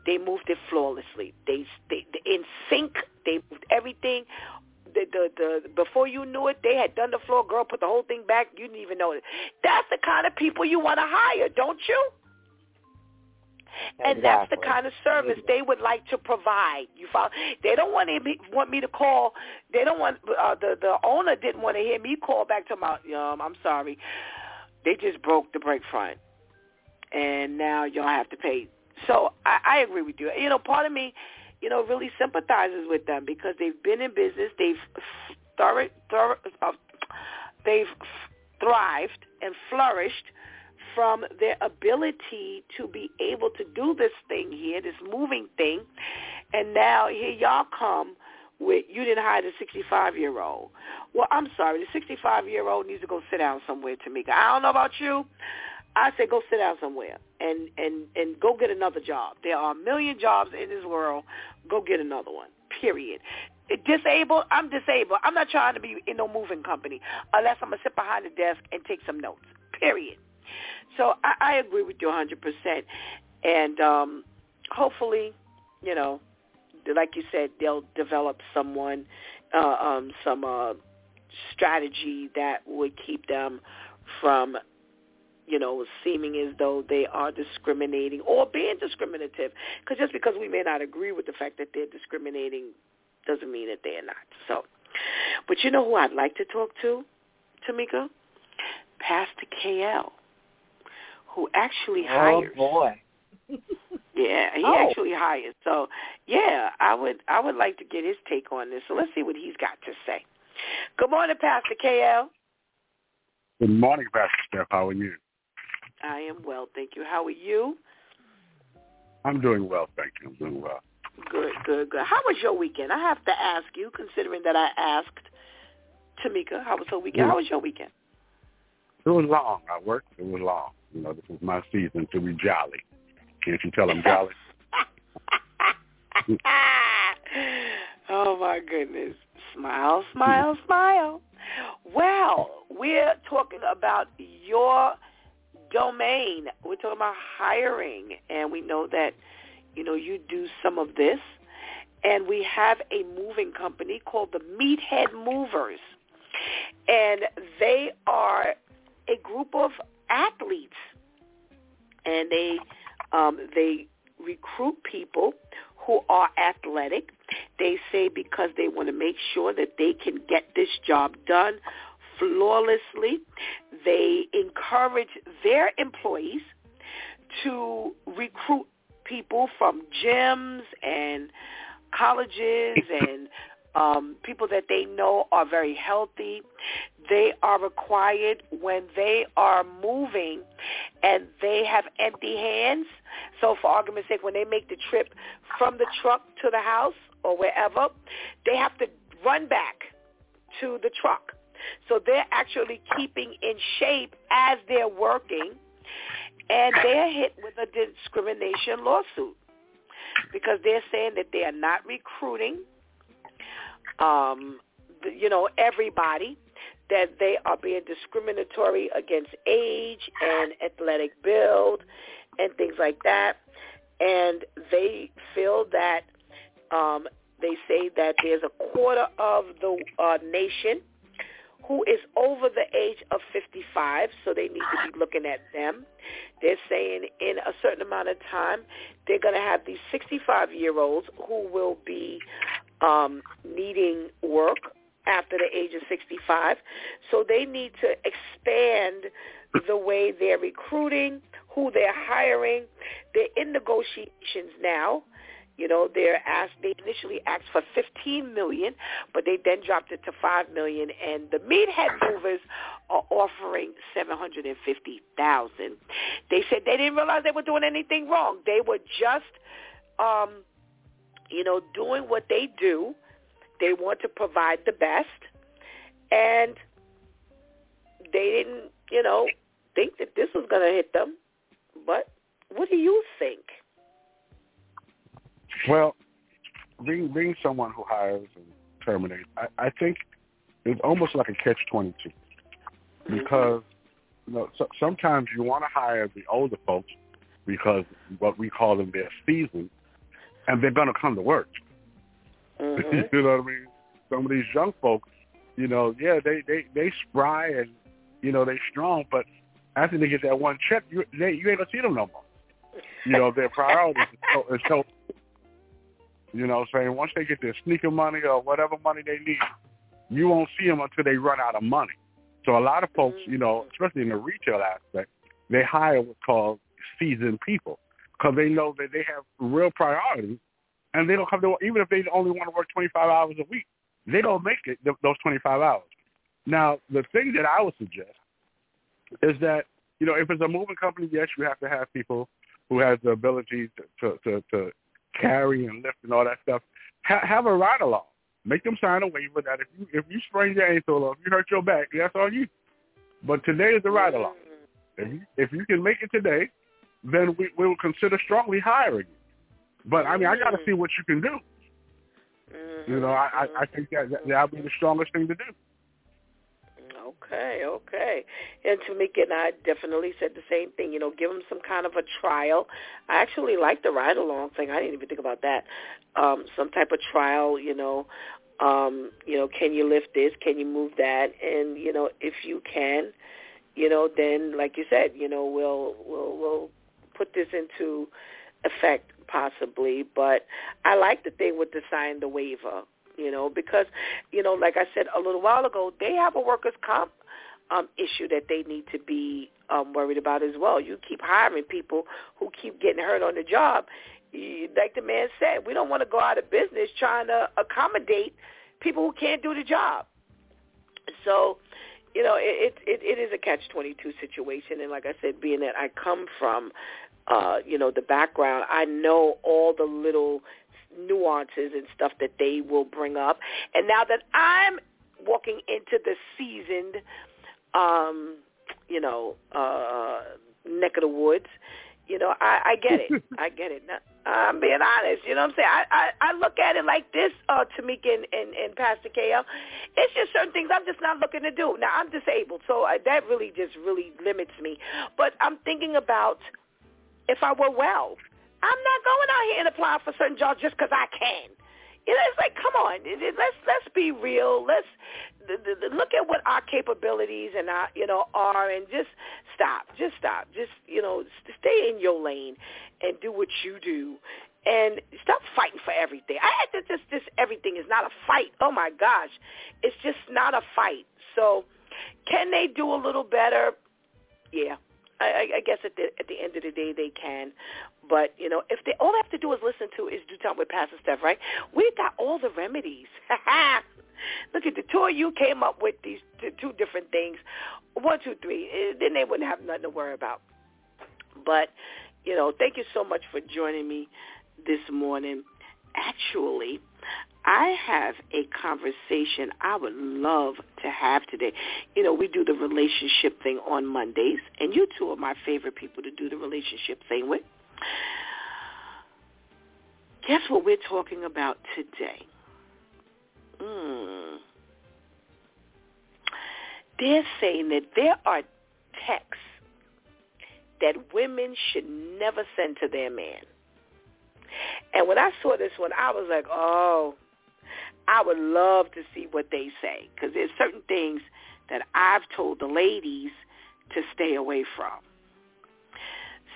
They moved it flawlessly. They, they, they in sync. They moved everything. The, the the before you knew it, they had done the floor. Girl, put the whole thing back. You didn't even know it. That's the kind of people you want to hire, don't you? And that's the kind of service they would like to provide. You follow? They don't want me want me to call. They don't want uh, the the owner didn't want to hear me call back to my. Um, I'm sorry, they just broke the break front, and now y'all have to pay. So I, I agree with you. You know, part of me, you know, really sympathizes with them because they've been in business. They've thor- thor- uh, they've thrived and flourished from their ability to be able to do this thing here, this moving thing. And now here y'all come with you didn't hire the 65 year old. Well, I'm sorry, the 65 year old needs to go sit down somewhere, Tamika. I don't know about you. I say go sit down somewhere and and and go get another job. There are a million jobs in this world. Go get another one. Period. Disabled, I'm disabled. I'm not trying to be in no moving company unless I'm gonna sit behind the desk and take some notes. Period. So I, I agree with you 100%. And um, hopefully, you know, like you said, they'll develop someone, uh, um, some uh, strategy that would keep them from, you know, seeming as though they are discriminating or being discriminative. Because just because we may not agree with the fact that they're discriminating doesn't mean that they're not. So, but you know who I'd like to talk to, Tamika? Pastor KL who actually oh, hires. Oh (laughs) boy. yeah, he oh. actually hires. So yeah, I would I would like to get his take on this. So let's see what he's got to say. Good morning, Pastor KL. Good morning, Pastor Steph. How are you? I am well, thank you. How are you? I'm doing well, thank you. I'm doing well. Good, good, good. How was your weekend? I have to ask you, considering that I asked Tamika, how was her weekend? Yeah. How was your weekend? It was long. I worked. It was long. You know, this is my season to be jolly. Can't you tell I'm jolly? (laughs) Oh my goodness. Smile, smile, smile. Well, we're talking about your domain. We're talking about hiring and we know that you know you do some of this and we have a moving company called the Meathead Movers. And they are a group of athletes and they um, they recruit people who are athletic. They say because they want to make sure that they can get this job done flawlessly. They encourage their employees to recruit people from gyms and colleges and um, people that they know are very healthy. They are required when they are moving and they have empty hands. So for argument's sake, when they make the trip from the truck to the house or wherever, they have to run back to the truck. So they're actually keeping in shape as they're working and they're hit with a discrimination lawsuit because they're saying that they are not recruiting um, you know, everybody, that they are being discriminatory against age and athletic build and things like that. And they feel that um, they say that there's a quarter of the uh, nation who is over the age of 55, so they need to be looking at them. They're saying in a certain amount of time, they're going to have these 65-year-olds who will be um, needing work after the age of 65. So they need to expand the way they're recruiting, who they're hiring. They're in negotiations now. You know, they're asked. They initially asked for 15 million, but they then dropped it to 5 million. And the meathead movers are offering 750,000. They said they didn't realize they were doing anything wrong. They were just um, you know, doing what they do. They want to provide the best. And they didn't, you know, think that this was going to hit them. But what do you think? Well, being being someone who hires and terminates, I, I think it's almost like a catch twenty two, mm-hmm. because you know so, sometimes you want to hire the older folks because what we call them their seasoned, and they're going to come to work. (laughs) Mm-hmm. you know what I mean? Some of these young folks, you know, yeah, they they they spry and you know they strong, but after they get that one check, you they, you ain't gonna see them no more. You know, their priorities so, is so you know, saying once they get their sneaker money or whatever money they need, you won't see them until they run out of money. So a lot of folks, you know, especially in the retail aspect, they hire what's called seasoned people because they know that they have real priorities, and they don't come to work, even if they only want to work 25 hours a week, they don't make it th- those 25 hours. Now, the thing that I would suggest is that you know if it's a moving company, yes, you have to have people who has the ability to to, to, carry and lift and all that stuff. Ha- have a ride along. Make them sign a waiver that if you if you sprain your ankle or if you hurt your back, that's on you. But today is the ride along. Mm. If you, if you can make it today, then we, we will consider strongly hiring you. But I mean, I got to see what you can do. Mm-hmm. You know, I I, think that that that'll be the strongest thing to do. Okay, okay. And Tamika and I definitely said the same thing. You know, give them some kind of a trial. I actually like the ride along thing. I didn't even think about that. Um, some type of trial. You know, um, you know, can you lift this? Can you move that? And you know, if you can, you know, then like you said, you know, we'll we'll we'll put this into effect possibly. But I like the thing with the sign the waiver, you know, because, you know, like I said a little while ago, they have a workers' comp um, issue that they need to be um, worried about as well. You keep hiring people who keep getting hurt on the job. Like the man said, we don't want to go out of business trying to accommodate people who can't do the job. So, you know, it it, it is a catch twenty two situation, and like I said, being that I come from, uh, you know, the background, I know all the little nuances and stuff that they will bring up. And now that I'm walking into the seasoned, um, you know, uh, neck of the woods, you know, I, I get it. (laughs) I get it. Now, I'm being honest. You know what I'm saying? I, I, I look at it like this, uh, Tamika and, and, and Pastor KL. It's just certain things I'm just not looking to do. Now, I'm disabled, so I, that really just really limits me. But I'm thinking about if I were well. I'm not going out here and applying for certain jobs just because I can. You know, it's like, come on, let's let's be real. Let's look at what our capabilities and our you know are, and just stop, just stop, just you know, stay in your lane and do what you do, and stop fighting for everything. I had to just this everything is not a fight. Oh my gosh, it's just not a fight. So, can they do a little better? Yeah, I, I guess at the at the end of the day they can, but you know if they all they have to do is listen to is DEW time with Pastor Steph, right? We got all the remedies. (laughs) Look at the two of you came up with these two different things, one, two, three. Eh, then they wouldn't have nothing to worry about. But you know, thank you so much for joining me this morning. Actually, I have a conversation I would love to have today. You know, we do the relationship thing on Mondays, and you two are my favorite people to do the relationship thing with. Guess what we're talking about today? Mm. They're saying that there are texts that women should never send to their man. And when I saw this one, I was like, oh, I would love to see what they say because there's certain things that I've told the ladies to stay away from.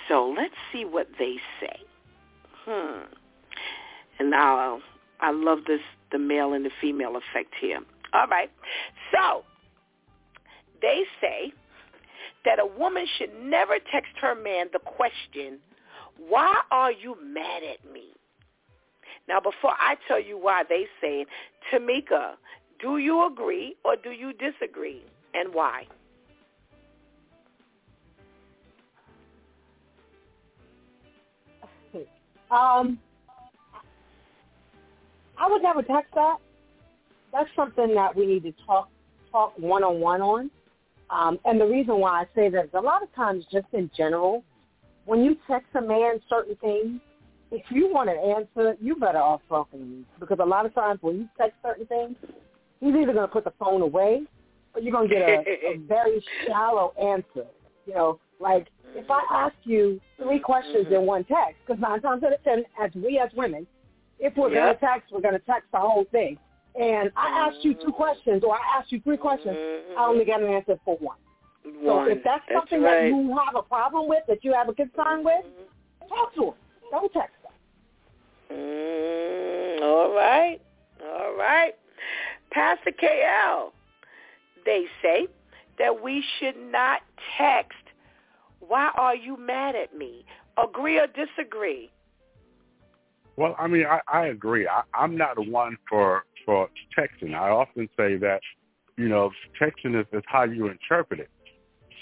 So let's see what they say. Hmm. And now I love this, the male and the female effect here. All right. So they say that a woman should never text her man the question, why are you mad at me? Now, before I tell you why they say it, Tamika, do you agree or do you disagree, and why? (laughs) Um, I would never text that. That's something that we need to talk talk one on one on. Um, and the reason why I say that is a lot of times, just in general, when you text a man certain things, if you want an answer, you better off talking to me because a lot of times when you text certain things, he's either going to put the phone away or you're going to get a, a (laughs) very shallow answer. You know, like if I ask you three questions in mm-hmm. one text, because nine times out of ten, as we as women, if we're yep. going to text, we're going to text the whole thing. And I asked you two questions or I asked you three questions, I mm-hmm. only got an answer for one. One. So if that's something that's right. that you have a problem with, that you have a concern with, mm-hmm. talk to him. Don't text Mm, all right. All right. Pastor KL, they say that we should not text, why are you mad at me? Agree or disagree? Well, I mean, I, I agree. I, I'm not the one for, for texting. I often say that, you know, texting is, is how you interpret it.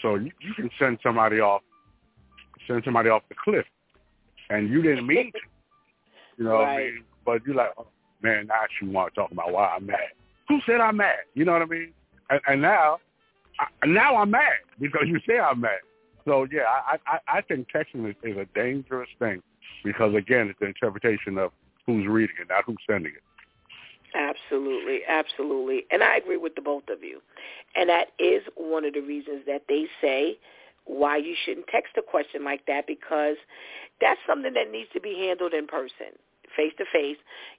So you, you can send somebody off, send somebody off the cliff, and you didn't mean to. You know right. what I mean? But you're like, oh, man, now you want to talk about why I'm mad. Who said I'm mad? You know what I mean? And, and now, I, now I'm mad because you say I'm mad. So yeah, I I, I think texting is, is a dangerous thing because again, it's the interpretation of who's reading it, not who's sending it. Absolutely, absolutely. And I agree with the both of you. And that is one of the reasons that they say why you shouldn't text a question like that because that's something that needs to be handled in person face to face,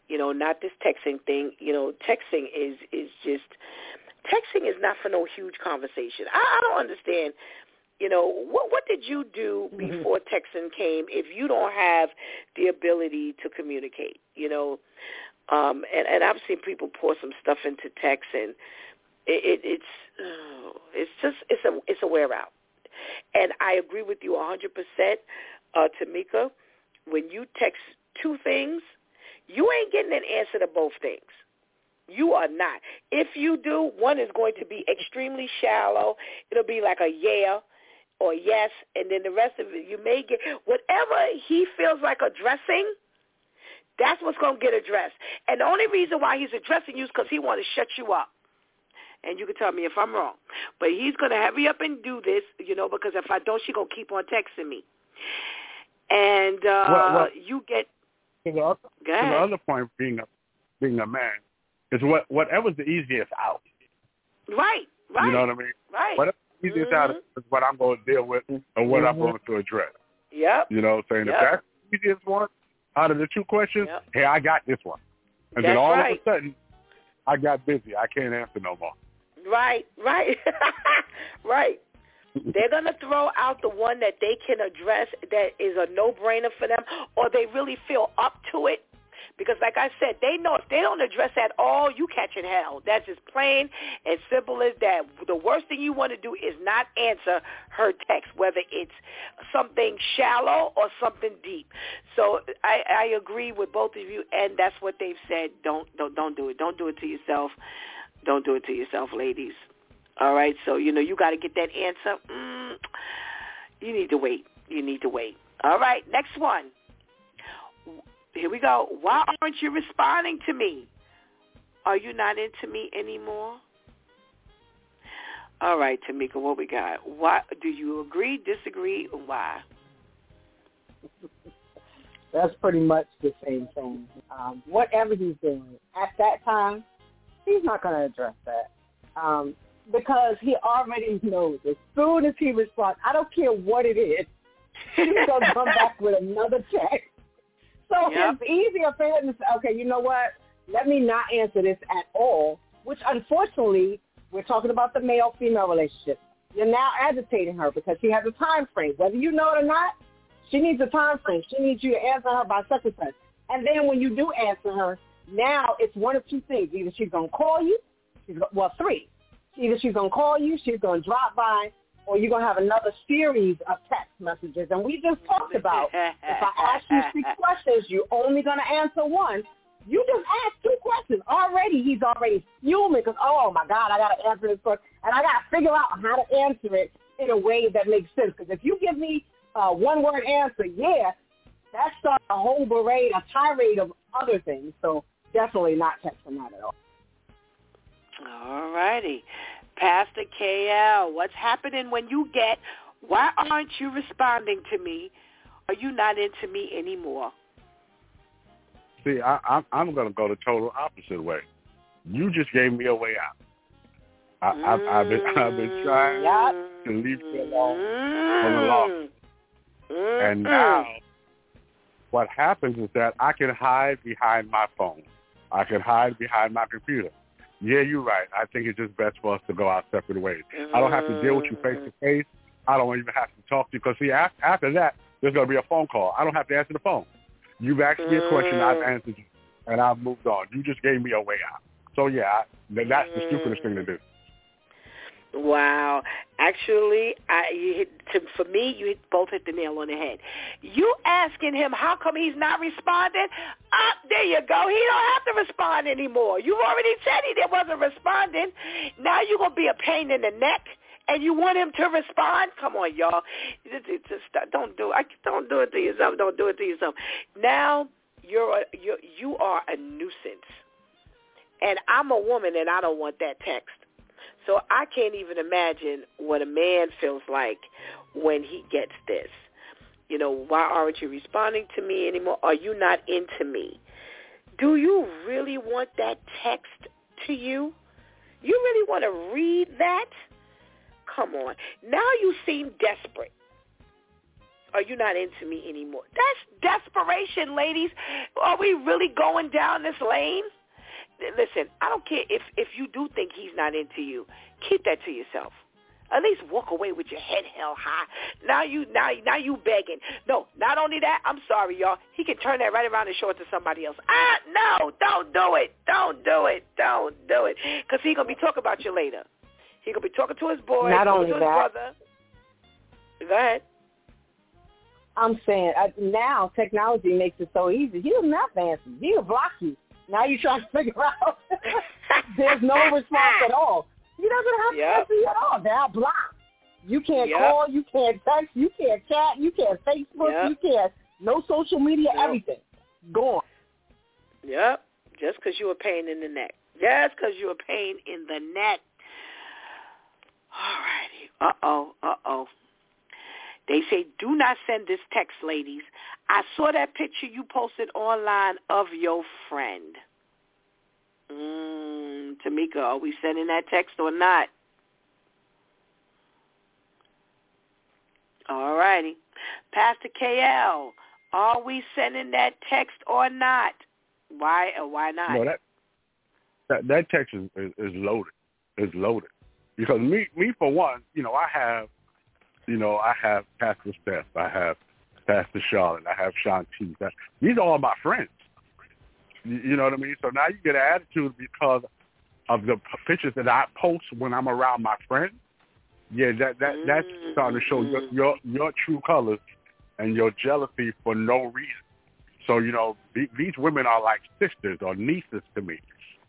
you know, not this texting thing. You know, texting is is just texting is not for no huge conversation. I, I don't understand. You know, what what did you do mm-hmm. before mm-hmm. texting came if you don't have the ability to communicate? You know, um, and and I've seen people pour some stuff into text, and it, it it's oh, it's just it's a it's a wear out. And I agree with you a hundred percent, uh, Tamika. When you text two things, you ain't getting an answer to both things. You are not. If you do, one is going to be extremely shallow. It'll be like a yeah or yes, and then the rest of it, you may get whatever he feels like addressing. That's what's going to get addressed. And the only reason why he's addressing you is because he wants to shut you up. And you can tell me if I'm wrong. But he's going to hurry up and do this, you know, because if I don't, she's going to keep on texting me. And uh, well, well, you get to the other, to the other point, being a being a man, is what whatever's the easiest out. Right, right, You know what I mean? right. Whatever's the easiest out Mhm. is what I'm going to deal with or what I'm Mhm. going to address. Yep. You know what I'm saying? Yep. If that's the easiest one out of the two questions, Yep. hey, I got this one. And That's then all right. of a sudden, I got busy. I can't answer no more. Right, right, (laughs) right. They're going to throw out the one that they can address that is a no-brainer for them or they really feel up to it. Because like I said, they know if they don't address at all, you catching hell. That's as plain and simple as that. The worst thing you want to do is not answer her text, whether it's something shallow or something deep. So I, I agree with both of you, and that's what they've said. Don't don't don't do it. Don't do it to yourself. Don't do it to yourself, ladies. All right. So you know you got to get that answer. Mm, you need to wait. You need to wait. All right. Next one. Here we go. Why aren't you responding to me? Are you not into me anymore? All right, Tamika, what we got? Why do you agree, disagree, and why? That's pretty much the same thing. Um, whatever he's doing at that time, he's not going to address that um, because he already knows. As soon as he responds, I don't care what it is, he's going (laughs) to come back with another check. So Yep. it's easier for him to say, okay, you know what? Let me not answer this at all. Which unfortunately, we're talking about the male-female relationship. You're now agitating her because she has a time frame. Whether you know it or not, she needs a time frame. She needs you to answer her by such and such. And then when you do answer her, now it's one of two things. Either she's going to call you, she's go- well, three. Either she's going to call you, she's going to drop by, or you're going to have another series of text messages. And we just talked about if I ask you six (laughs) questions, you're only going to answer one. You just asked two questions. Already, he's already fuming because, oh, my God, I got to answer this question. And I got to figure out how to answer it in a way that makes sense. Because if you give me uh, a one-word answer, yeah, that starts a whole parade, a tirade of other things. So definitely not texting that at all. All righty. Pastor KL, what's happening when you get, why aren't you responding to me? Are you not into me anymore? See, I, I'm I'm going to go the total opposite way. You just gave me a way out. I, I've, I've been I've been trying Mm-hmm. to leave you alone for the long. And now, what happens is that I can hide behind my phone. I can hide behind my computer. Yeah, you're right. I think it's just best for us to go our separate ways. I don't have to deal with you face to face. I don't even have to talk to you because see, after, after that, there's going to be a phone call. I don't have to answer the phone. You've asked me a question, I've mm. answered you, and I've moved on. You just gave me a way out. So yeah, I, that's the stupidest thing to do. Wow. Actually, I you hit to, for me, you both hit the nail on the head. You asking him how come he's not responding? Ah, there you go. He don't have to respond anymore. You already said he wasn't responding. Now you're gonna be a pain in the neck. And you want him to respond? Come on, y'all. Just, don't do. I don't do it to yourself. Don't do it to yourself. Now you're a, you're you are a nuisance, and I'm a woman, and I don't want that text. So I can't even imagine what a man feels like when he gets this. You know, why aren't you responding to me anymore? Are you not into me? Do you really want that text to you? You really want to read that? Come on. Now you seem desperate. Are you not into me anymore? That's desperation, ladies. Are we really going down this lane? Listen, I don't care if if you do think he's not into you. Keep that to yourself. At least walk away with your head held high. Now you now now you begging. No, not only that, I'm sorry, y'all. He can turn that right around and show it to somebody else. Ah, no, don't do it. Don't do it. Don't do it. Because he going to be talking about you later. He going to be talking to his boy, Not only to his that. brother. Go ahead. I'm saying uh, now technology makes it so easy. He doesn't have to answer. He'll block you. Now you're trying to figure (laughs) out (laughs) there's no response at all. He doesn't have Yep. to you at all. They're blocked. You can't Yep. call, you can't text, you can't chat, you can't Facebook, Yep. you can't no social media, Yep. everything. Gone. Yep. Just because you're a pain in the neck. Just because you're a pain in the neck. All righty. Uh-oh. Uh-oh. They say, do not send this text, ladies. I saw that picture you posted online of your friend. Mm, Tamika, are we sending that text or not? All righty. Pastor KL, are we sending that text or not? Why or why not? No, that that, that text is, is, is loaded. Is loaded. Because me me for one, you know, I have you know, I have Pastor Steph, I have Pastor Charlotte, I have Shanti. That, these are all my friends. You, you know what I mean? So now you get an attitude because of the pictures that I post when I'm around my friends. Yeah, that that that's mm-hmm. starting to show your your, your true colors and your jealousy for no reason. So you know th- these women are like sisters or nieces to me,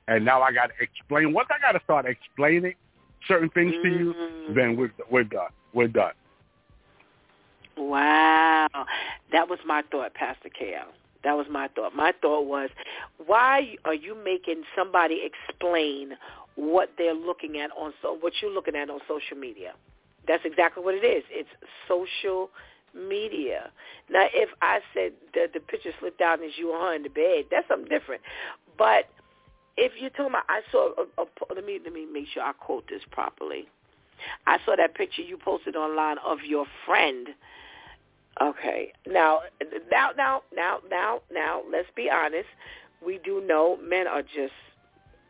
and now I got to explain. Once I got to start explaining certain things to you, mm-hmm. then we're we're done. We're done. Wow. That was my thought, Pastor KL. That was my thought. My thought was, why are you making somebody explain what they're looking at on so what you're looking at on social media? That's exactly what it is. It's social media. Now, if I said that the picture slipped down as you in the bed, that's something different. But if you're talking about, I saw. A, a, let me let me make sure I quote this properly. I saw that picture you posted online of your friend Okay. Now, now, now, now, now, now, let's be honest. We do know men are just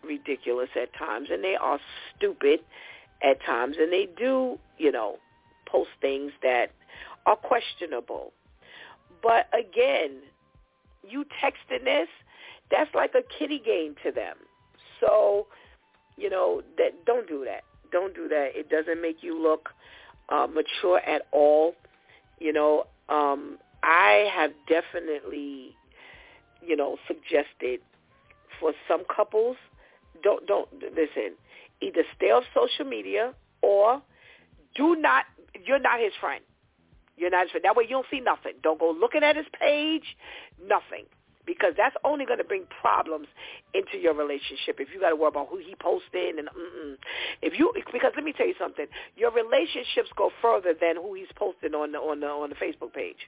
ridiculous at times, and they are stupid at times, and they do, you know, post things that are questionable. But again, you texting this, that's like a kitty game to them. So, you know, that don't do that. Don't do that. It doesn't make you look uh, mature at all. You know, um, I have definitely, you know, suggested for some couples, don't don't listen. Either stay off social media or do not. You're not his friend. You're not his friend. That way you don't see nothing. Don't go looking at his page. Nothing because that's only going to bring problems into your relationship if you got to worry about who he posted and mm-mm. if you because let me tell you something your relationships go further than who he's posting on the on the on the Facebook page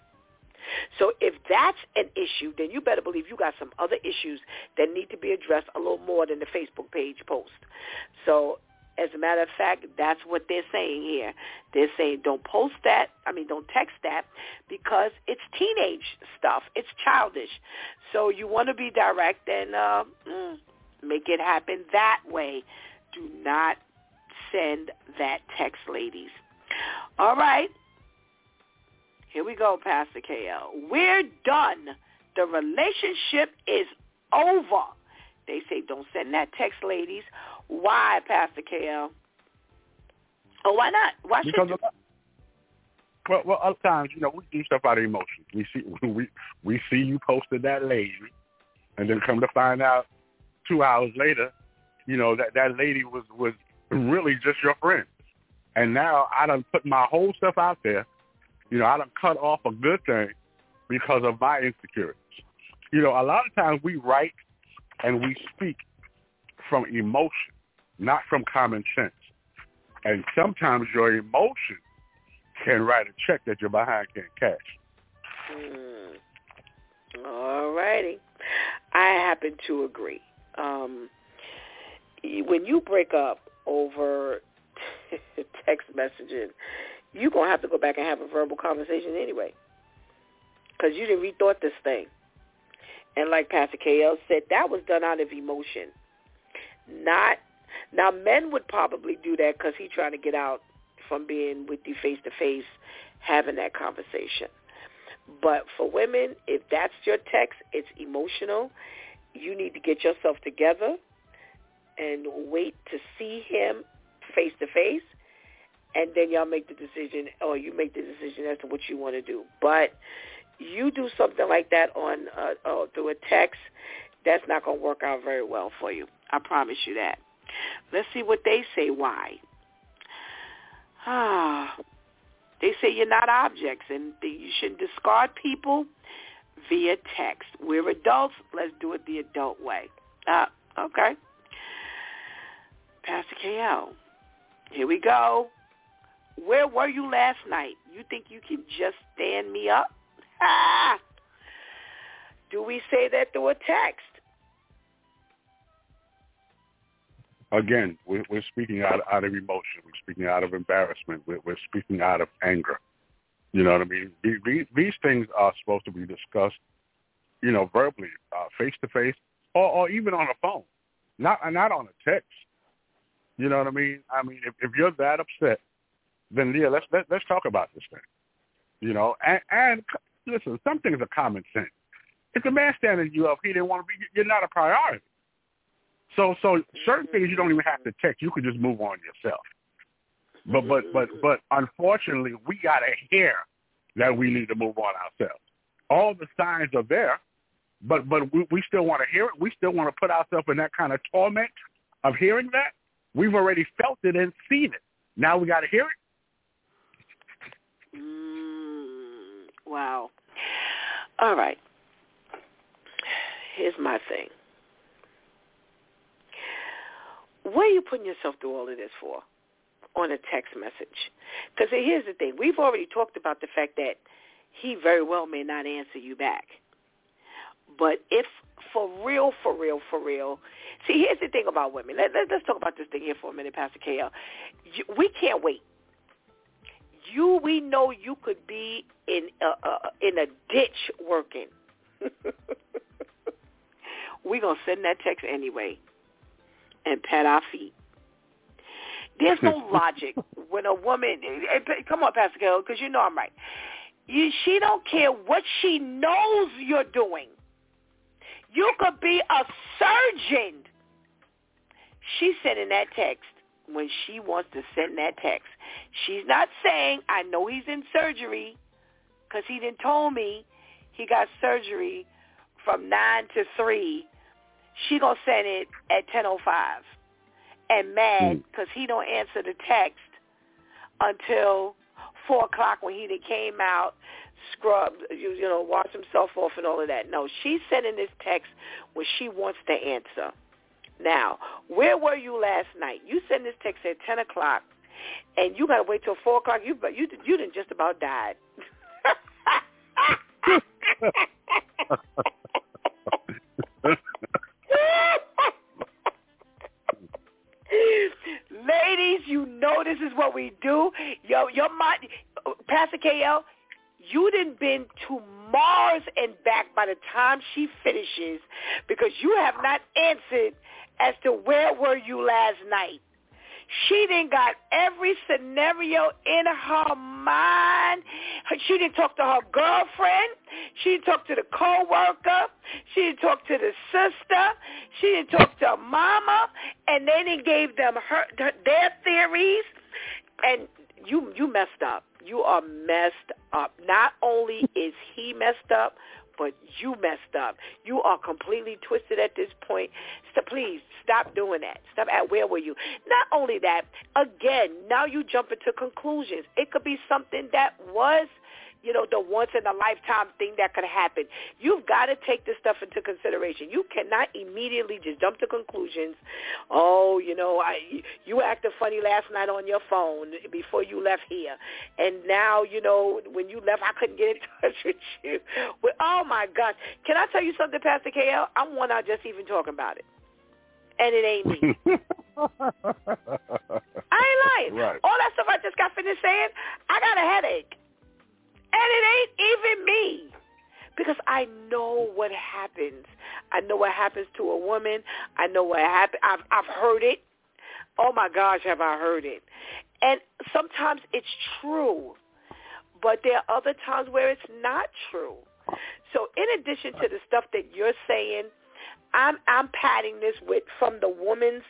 so if that's an issue, then you better believe you got some other issues that need to be addressed a little more than the Facebook page post. So as a matter of fact, that's what they're saying here. They're saying don't post that. I mean, don't text that because it's teenage stuff. It's childish. So you want to be direct and uh, mm, make it happen that way. Do not send that text, ladies. All right. Here we go, Pastor KL. We're done. The relationship is over. They say don't send that text, ladies. Why, Pastor KL? Oh, why not? Why should because you? well, well, other times, you know, we do stuff out of emotion. We see (laughs) we we see you posted that lady, and then come to find out two hours later, you know that that lady was was really just your friend. And now I done put my whole stuff out there. You know, I done cut off a good thing because of my insecurities. You know, a lot of times we write and we speak from emotion, not from common sense. And sometimes your emotion can write a check that your behind can't cash. Mm. All righty. I happen to agree. Um, when you break up over (laughs) text messaging, you're going to have to go back and have a verbal conversation anyway because you didn't rethought this thing. And like Pastor KL said, that was done out of emotion. Not now, men would probably do that because he's trying to get out from being with you face to face, having that conversation. But for women, if that's your text, it's emotional. You need to get yourself together and wait to see him face to face, and then y'all make the decision, or you make the decision as to what you want to do. But you do something like that on uh, uh, through a text, that's not going to work out very well for you. I promise you that. Let's see what they say why. Ah, they say you're not objects and you shouldn't discard people via text. We're adults. Let's do it the adult way. Ah, okay. Pastor KL, here we go. Where were you last night? You think you can just stand me up? Ah! Do we say that through a text? Again, we're, we're speaking out, out of emotion. We're speaking out of embarrassment. We're, we're speaking out of anger. You know what I mean? These, these things are supposed to be discussed, you know, verbally, face to face, or even on a phone, not not on a text. You know what I mean? I mean, if, if you're that upset, then yeah, let's let, let's talk about this thing. You know, and, and listen, some things are common sense. If the man standing you up, he didn't want to be. You're not a priority. So, so certain things you don't even have to text. You can just move on yourself. But, but, but, but, unfortunately, we got to hear that we need to move on ourselves. All the signs are there, but, but we, we still want to hear it. We still want to put ourselves in that kind of torment of hearing that. We've already felt it and seen it. Now we got to hear it. Mm, wow. All right. Here's my thing. What are you putting yourself through all of this for on a text message? Because here's the thing. We've already talked about the fact that he very well may not answer you back. But if for real, for real, for real, see, here's the thing about women. Let, let, let's talk about this thing here for a minute, Pastor KL. We can't wait. You, we know you could be in a, uh, in a ditch working. We're going to send that text anyway and pat our feet. There's no (laughs) logic when a woman. Eh, eh, come on, Pastor Carol, because you know I'm right. You, she don't care what she knows you're doing. You could be a surgeon. She's sending that text when she wants to send that text. She's not saying, I know he's in surgery because he didn't told me he got surgery from 9 to 3 she gonna send it at ten oh five, and mad because hmm. he don't answer the text until four o'clock when he came out, scrubbed, you, you know, washed himself off and all of that. No, she's sending this text when she wants the answer. Now, where were you last night? You send this text at ten o'clock, and you gotta wait till four o'clock. You you you didn't just about died. (laughs) (laughs) (laughs) Ladies, you know this is what we do. Yo, your mind, Pastor KL, you didn't been to Mars and back by the time she finishes because you have not answered as to where were you last night. She didn't got every scenario in her mind. She didn't talk to her girlfriend. She didn't talk to the coworker. She didn't talk to the sister. She didn't talk to mama. And then he gave them her, their theories. And you you messed up. You are messed up. Not only is he messed up, but you messed up. You are completely twisted at this point. So please stop doing that. Stop at where were you? Not only that, again, now you jump into conclusions. It could be something that was you know, the once in a lifetime thing that could happen. You've got to take this stuff into consideration. You cannot immediately just jump to conclusions. Oh, you know, I you acted funny last night on your phone before you left here, and now you know when you left, I couldn't get in (laughs) touch with you. Well, oh my gosh, can I tell you something, Pastor KL? I'm one out just even talking about it, and it ain't me. (laughs) I ain't lying. Right. All that stuff I just got finished saying, I got a headache. And it ain't even me. Because I know what happens. I know what happens to a woman. I know what happens. I've, I've heard it. Oh my gosh, have I heard it. And sometimes it's true. But there are other times where it's not true. So in addition to the stuff that you're saying, I'm I'm padding this with from the woman's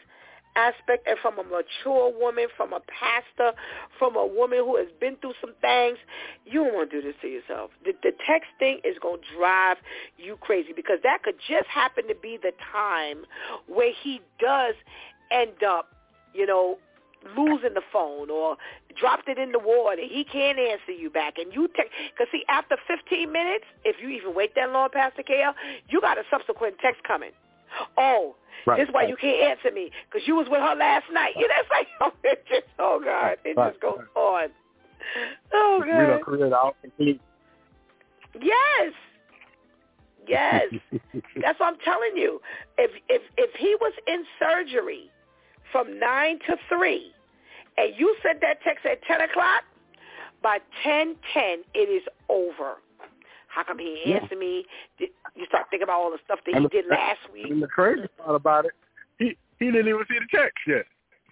aspect and from a mature woman, from a pastor, from a woman who has been through some things, you don't want to do this to yourself. The, the texting is going to drive you crazy because that could just happen to be the time where he does end up, you know, losing the phone or dropped it in the water. He can't answer you back. And you text, because see, after 15 minutes, if you even wait that long, Pastor KL, you got a subsequent text coming. Oh, Right, this is why you can't answer me because you was with her last night. You know, it's like (laughs) oh, it just oh god, it Right, just goes on. Oh We god, created our complete. yes, yes. (laughs) That's what I'm telling you. If if if he was in surgery from nine to three, and you sent that text at ten o'clock, by ten ten it is over. How come he Yeah. answer me? You start thinking about all the stuff that he the- did last week. And the crazy part about it, he he didn't even see the text yet.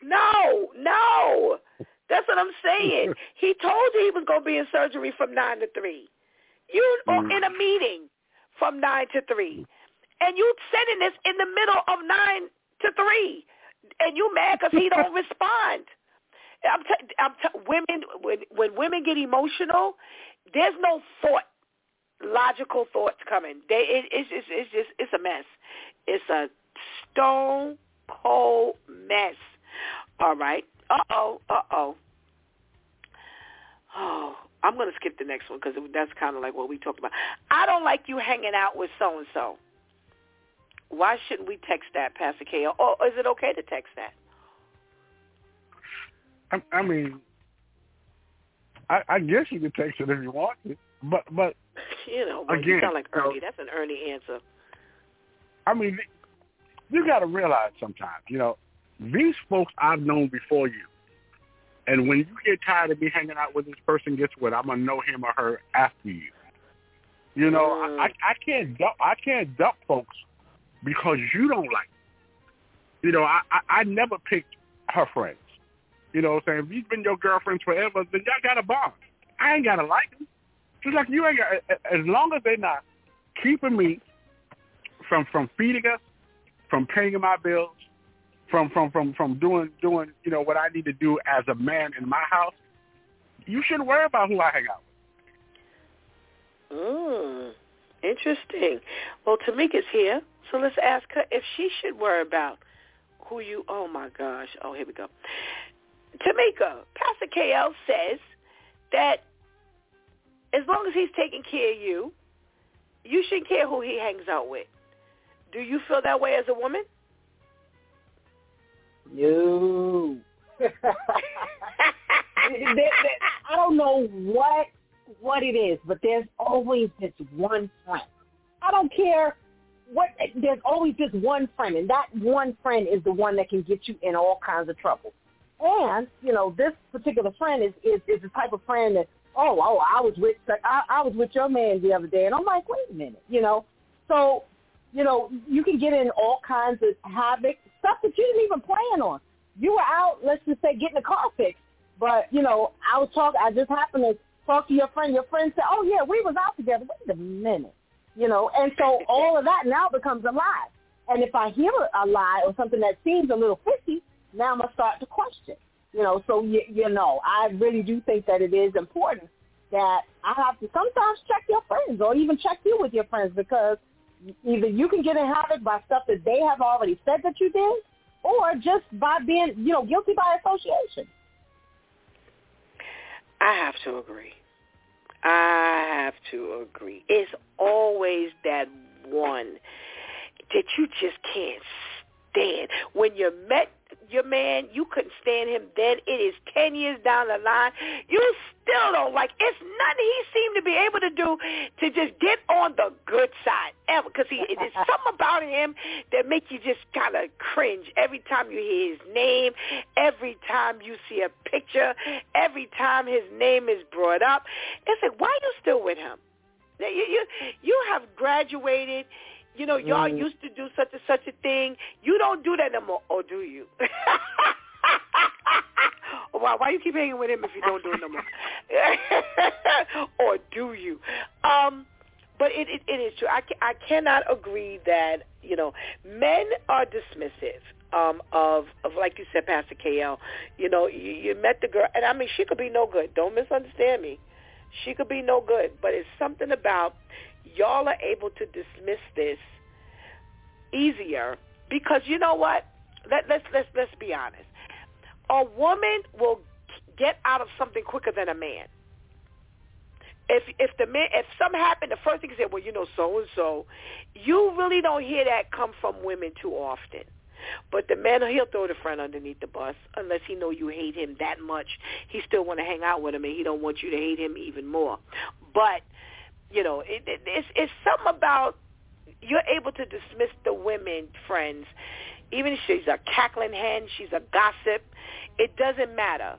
No, no. That's what I'm saying. (laughs) he told you he was going to be in surgery from 9 to 3. You Mm. in a meeting from 9 to 3. And you sending this in the middle of 9 to 3. And you mad because he don't (laughs) respond. I'm, t- I'm t- women when when women get emotional, there's no thought, logical thoughts coming. They it, it's just it's just it's a mess. It's a stone cold mess. All right. Uh oh. Uh oh. Oh, I'm gonna skip the next one because that's kind of like what we talked about. I don't like you hanging out with so and so. Why shouldn't we text that, Pastor K? Or is it okay to text that? I, I mean, I, I guess you could text it if you want to, but but (laughs) You know, well, you sound like so- Ernie. That's an Ernie answer. I mean, you got to realize sometimes, you know, these folks I've known before you, and when you get tired of me hanging out with this person, guess what? I'm gonna know him or her after you. You know, Mm. I, I I can't dump I can't dump folks because you don't like. Them. You know, I, I I never picked her friends. You know what I'm saying? If you've been your girlfriends forever, then y'all got a bond. I ain't gotta like them. Just like you ain't got, as long as they're not keeping me from from feeding us, from paying my bills, from from from from doing doing you know what I need to do as a man in my house. You shouldn't worry about who I hang out with. Mm, interesting. Well, Tamika's here, so let's ask her if she should worry about who you. Oh my gosh. Oh, here we go. Tamika, Pastor KL says that as long as he's taking care of you, you shouldn't care who he hangs out with. Do you feel that way as a woman? No. (laughs) There- there- I don't know what what it is, but there's always this one friend. I don't care what. There's always this one friend, and that one friend is the one that can get you in all kinds of trouble. And you know, this particular friend is is, is the type of friend that oh oh I was with I, I was with your man the other day, and I'm like wait a minute, you know. So you know, you can get in all kinds of havoc, stuff that you didn't even plan on. You were out, let's just say, getting a car fixed, but you know, I was talking. I just happened to talk to your friend. Your friend said, "Oh yeah, we was out together." Wait a minute, you know, and so (laughs) all of that now becomes a lie. And if I hear a lie or something that seems a little fishy, now I'm gonna start to question. You know, so you, you know, I really do think that it is important that I have to sometimes check your friends or even check you with your friends because either you can get in havoc by stuff that they have already said that you did, or just by being, you know, guilty by association. I have to agree. I have to agree. It's always that one that you just can't stand. When you met your man, you couldn't stand him then. It is 10 years down the line. You still don't like It's nothing he seemed to be able to do to just get on the good side ever. Because there's (laughs) something about him that make you just kind of cringe every time you hear his name, every time you see a picture, every time his name is brought up. It's like, why are you still with him? You, you, you have graduated. You know, y'all Mm. used to do such and such a thing. You don't do that no more, or do you? (laughs) why, why you keep hanging with him if you don't do it no more? (laughs) or do you? Um, but it, it, it is true. I, I cannot agree that, you know, men are dismissive um, of, of, like you said, Pastor KL. You know, you, you met the girl, and I mean, she could be no good. Don't misunderstand me. She could be no good, but it's something about y'all are able to dismiss this easier because you know what? Let, let's let's let's be honest. A woman will get out of something quicker than a man. if if the man if something happened, the first thing you say, well, you know, so and so. You really don't hear that come from women too often. But the man, he'll throw the friend underneath the bus unless he know you hate him that much. He still want to hang out with him, and he don't want you to hate him even more. But you know, it, it, it's it's something about you're able to dismiss the women friends, even if she's a cackling hen, she's a gossip. It doesn't matter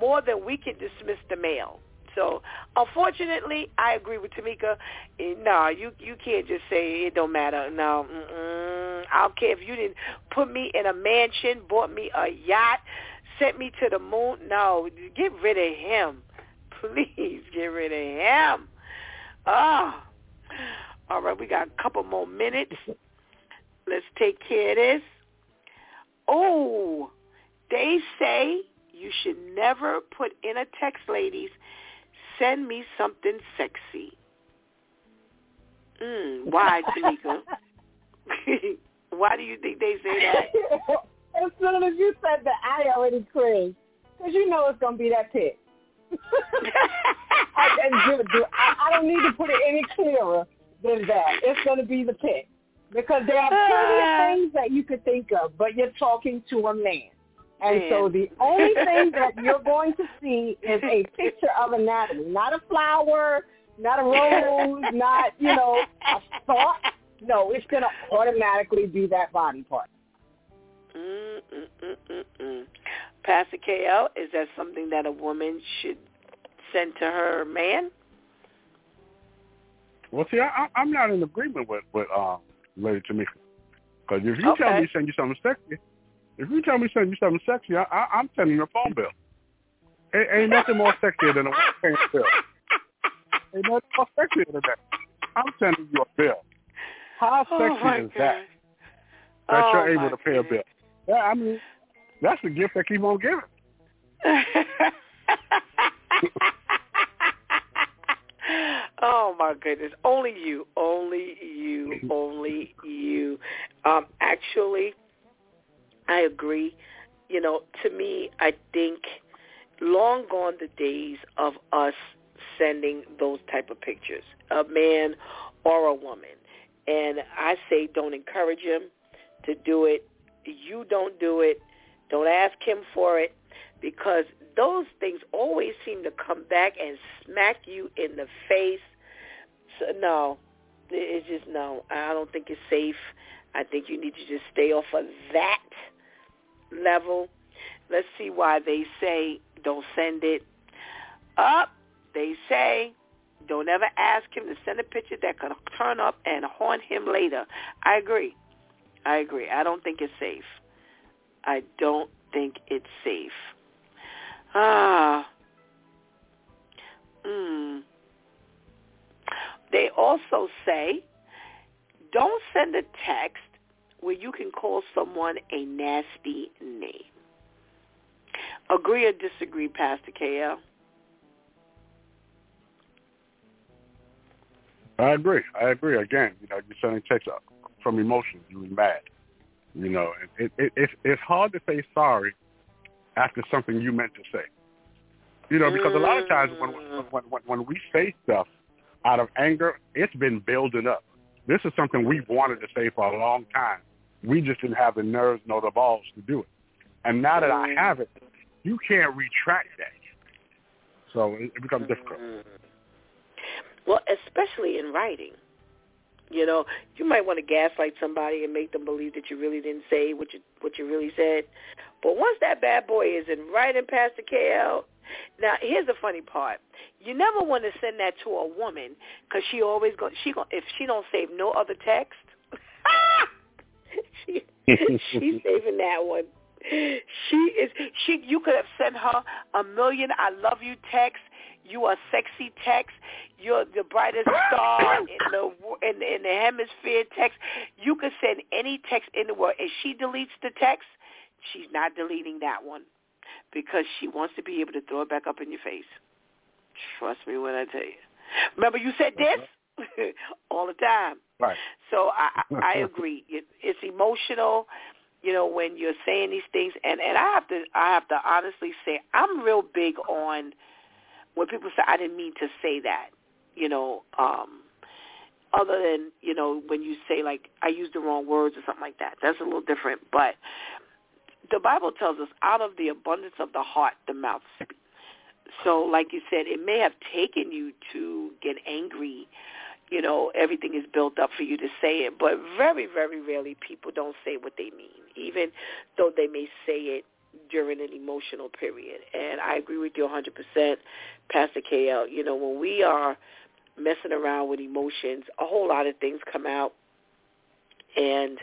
more than we can dismiss the male. So unfortunately, I agree with Tamika. Eh, no, you you can't just say it don't matter. No, mm-mm. I don't care if you didn't put me in a mansion, bought me a yacht, sent me to the moon. No, get rid of him, (laughs) please. Get rid of him. Ah, all right. We got a couple more minutes. Let's take care of this. Oh, they say you should never put in a text, ladies, send me something sexy. Mm, why, (laughs) Tamika? (laughs) why do you think they say that? (laughs) as soon as you said that, I already cringed. Because you know it's going to be that pic. I, I, I don't need to put it any clearer than that. It's going to be the pic. Because there are plenty of ah. things that you could think of, but you're talking to a man. And Man. so the only thing that you're going to see is a picture of anatomy, not a flower, not a rose, not, you know, a thought. No, it's going to automatically be that body part. Mm-mm-mm-mm. Pastor KL, is that something that a woman should send to her man? Well, see, I, I'm not in agreement with with uh, Lady Tamika. Because if you okay. tell me send you something sexy, if you tell me send you something sexy, I, I, I'm sending a phone bill. Ain't, ain't nothing more sexy than a phone bill. Ain't nothing more sexy than that. I'm sending you a bill. How oh, sexy oh is God. that? That oh you're able to pay a bill. Yeah, I mean, that's the gift that keep on giving. (laughs) oh my goodness! Only you, only you, only you. Um, actually, I agree. You know, to me, I think long gone the days of us sending those type of pictures, a man or a woman. And I say don't encourage him to do it. You don't do it. Don't ask him for it because those things always seem to come back and smack you in the face. So no, it's just no. I don't think it's safe. I think you need to just stay off of that level. Let's see why they say don't send it up. They say don't ever ask him to send a picture that could turn up and haunt him later. I agree. I agree. I don't think it's safe. I don't think it's safe. Ah. Hmm. They also say don't send a text where you can call someone a nasty name. Agree or disagree, Pastor KL? I agree. I agree. Again, you know, you're sending texts from emotions. You're mad. You know, it, it, it's it's hard to say sorry after something you meant to say. You know, because a lot of times when when when, when we say stuff out of anger, it's been building up. This is something we've wanted to say for a long time, we just didn't have the nerves nor the balls to do it. And now that I have it, you can't retract that. So it, it becomes difficult. Mm-hmm. Well, especially in writing. You know, you might want to gaslight somebody and make them believe that you really didn't say what you what you really said. But once that bad boy is in writing past the KL, now here's the funny part: you never want to send that to a woman because she always go she go if she don't save no other text. (laughs) she, she's (laughs) saving that one. She is she you could have sent her a million I love you texts. You are sexy text. You're the brightest star in the in, in the hemisphere text. You can send any text in the world. If she deletes the text, she's not deleting that one because she wants to be able to throw it back up in your face. Trust me when I tell you. Remember you said this? (laughs) all the time. Right. So I I (laughs) agree. It, it's emotional, you know, when you're saying these things, and and I have to I have to honestly say I'm real big on when people say I didn't mean to say that. you know, um, other than you know when you say like I use the wrong words or something like that. That's a little different, but the Bible tells us out of the abundance of the heart the mouth speaks. So, like you said, it may have taken you to get angry. You know, everything is built up for you to say it, but very, very rarely people don't say what they mean, even though they may say it during an emotional period. And I agree with you 100%, Pastor KL. You know, when we are messing around with emotions, a whole lot of things come out. And,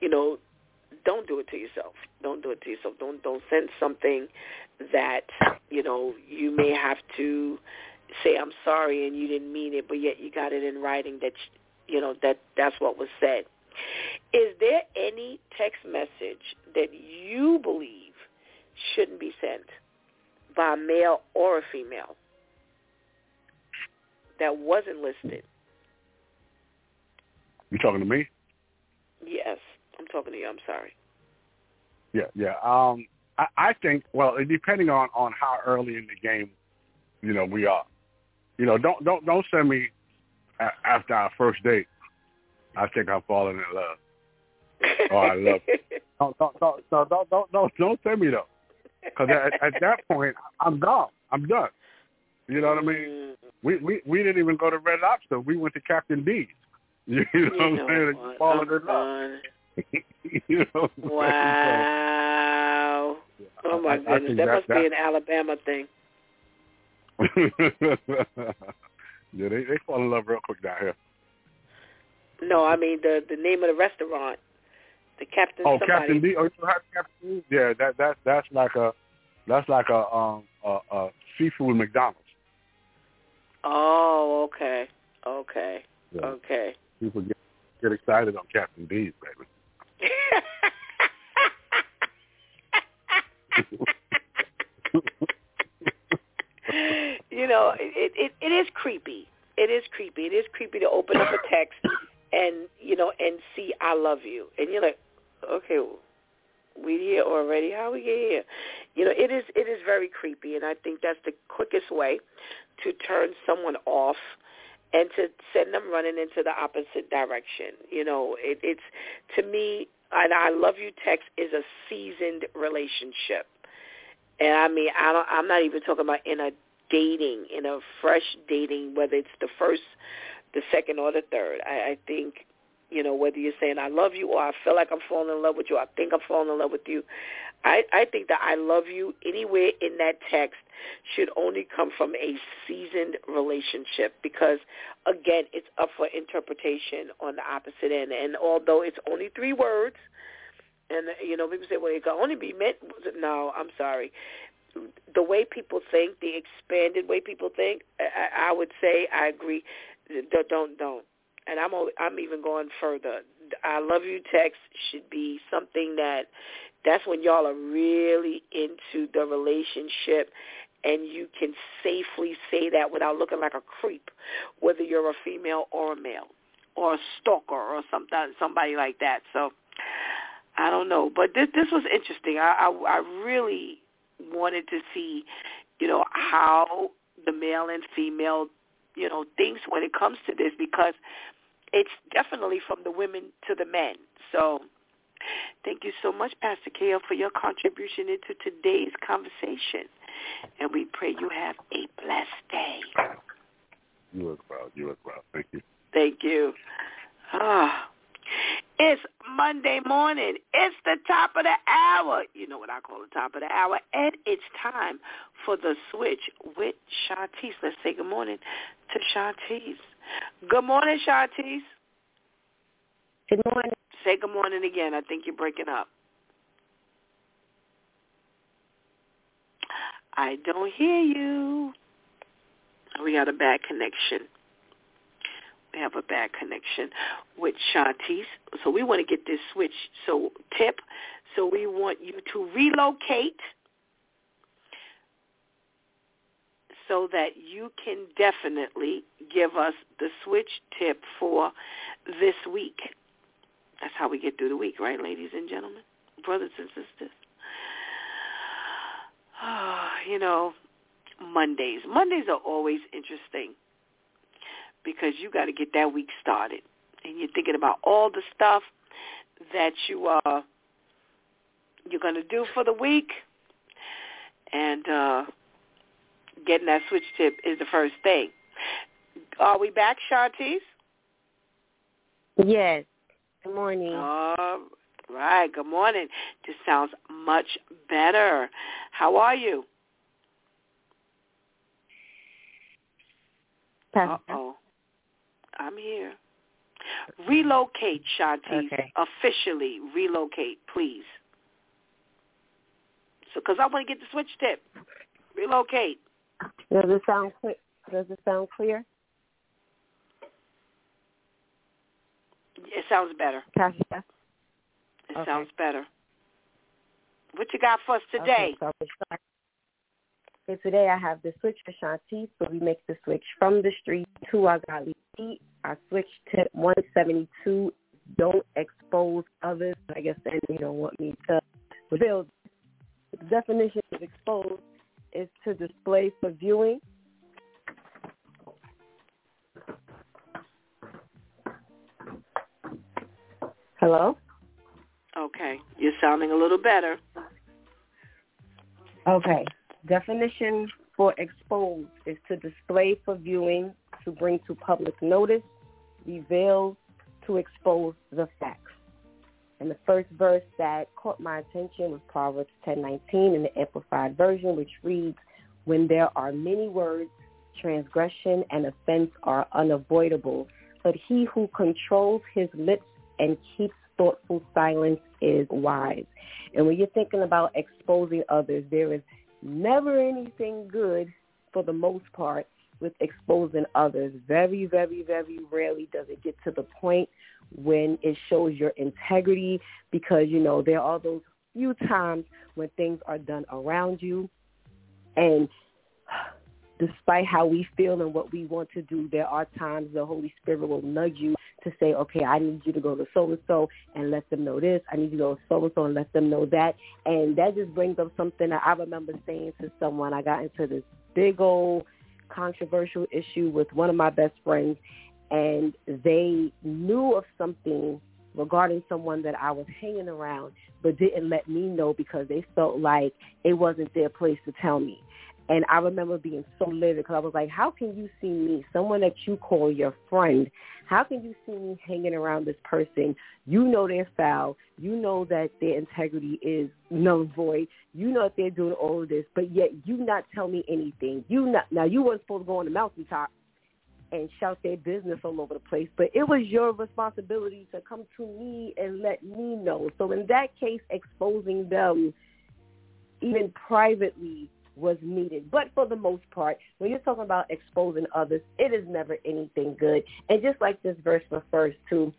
you know, don't do it to yourself. Don't do it to yourself. Don't don't send something that, you know, you may have to say I'm sorry and you didn't mean it, but yet you got it in writing that you know that that's what was said. Is there any text message that you believe shouldn't be sent by a male or a female that wasn't listed? You talking to me? Yes, I'm talking to you. I'm sorry. Yeah, yeah. Um, I, I think well, depending on on how early in the game, you know, we are. You know, don't don't don't send me a, after our first date. I think I'm falling in love. (laughs) Oh, I love. It. Don't don't don't don't don't don't, don't send me though, because at, at that point I'm gone. I'm done. You know what I mean? Mm-hmm. We we we didn't even go to Red Lobster. We went to Captain D's. (laughs) You know, you (laughs) what I'm saying? Falling in love. you know. Wow. Oh my I- I goodness, think that, that- must that- be an Alabama thing. (laughs) yeah, they they fall in love real quick down here. No, I mean the the name of the restaurant, the Captain. Oh, somebody. Captain D. Oh, you have Captain D. Yeah, that that that's like a that's like a um a, a seafood McDonald's. Oh, okay, okay, Yeah. okay. People get get excited on Captain D's, baby. (laughs) you know, it, it it is creepy. It is creepy. It is creepy to open up a text (coughs) and you know and see "I love you," and you're like, okay, we here already. How we get here? You know, it is it is very creepy, and I think that's the quickest way to turn someone off and to send them running into the opposite direction. You know, it, it's to me, and I love you text is a seasoned relationship. And I mean, I don't, I'm not even talking about in a dating, in a fresh dating, whether it's the first, the second, or the third. I, I think, you know, whether you're saying I love you or I feel like I'm falling in love with you, I think I'm falling in love with you. I, I think that I love you anywhere in that text should only come from a seasoned relationship because, again, it's up for interpretation on the opposite end. And although it's only three words, and you know, people say, "Well, it can only be meant." No, I'm sorry. The way people think, the expanded way people think, I, I would say I agree. Don't, don't, don't. And I'm, I'm even going further. I love you text should be something that that's when y'all are really into the relationship and you can safely say that without looking like a creep, whether you're a female or a male or a stalker or something, somebody like that. So I don't know, but this this was interesting. I, I I really wanted to see, you know, how the male and female, you know, thinks when it comes to this because it's definitely from the women to the men. So thank you so much, Pastor KL, for your contribution into today's conversation. And we pray you have a blessed day. You as well. You as well. Thank you. Thank you. Ah. It's Monday morning. It's the top of the hour. You know what I call the top of the hour. And it's time for the switch with Shantice. Let's say good morning to Shantice. Good morning, Shantice. Good morning. Say good morning again. I think you're breaking up. I don't hear you. We got a bad connection. We have a bad connection with Shantice. So we want to get this switch. So tip. So we want you to relocate so that you can definitely give us the switch tip for this week. That's how we get through the week, right, ladies and gentlemen, brothers and sisters? (sighs) you know, Mondays. Mondays are always interesting. because you got to get that week started. And you're thinking about all the stuff that you are you're going to do for the week and uh getting that switch tip is the first thing. Are we back, Shantice? Yes. Good morning. All right. Good morning. This sounds much better. How are you? Uh-oh. I'm here. Relocate, Shanti. Okay. Officially relocate, please. So, because I want to get the switch tip. Relocate. Does it sound clear? Does it sound clear? It sounds better. It Okay. sounds better. What you got for us today? Okay, so. Okay, today I have the switch for Shanti, so we make the switch from the street to our godly feet. Our switch tip 172, don't expose others. I guess then you don't want me to reveal. The definition of expose is to display for viewing. Hello? Okay. You're sounding a little better. Okay. Definition for expose is to display for viewing, to bring to public notice, reveal, to expose the facts. And the first verse that caught my attention was Proverbs 10:19 in the Amplified Version, which reads, "When there are many words, transgression and offense are unavoidable, but he who controls his lips and keeps thoughtful silence is wise." And when you're thinking about exposing others, there is never anything good for the most part with exposing others. Very, very, very rarely does it get to the point when it shows your integrity because, you know, there are those few times when things are done around you and despite how we feel and what we want to do, there are times the Holy Spirit will nudge you to say, okay, I need you to go to so-and-so and let them know this. I need you to go to so-and-so and let them know that. And that just brings up something that I remember saying to someone. I got into this big old controversial issue with one of my best friends, and they knew of something regarding someone that I was hanging around, but didn't let me know because they felt like it wasn't their place to tell me. And I remember being so livid because I was like, how can you see me, someone that you call your friend, how can you see me hanging around this person? You know they're foul. You know that their integrity is null and void. You know that they're doing all of this, but yet you not tell me anything. You not now you weren't supposed to go on the mountaintop and shout their business all over the place, but it was your responsibility to come to me and let me know. So in that case, exposing them even privately was needed. But for the most part, when you're talking about exposing others, it is never anything good. And just like this verse refers to,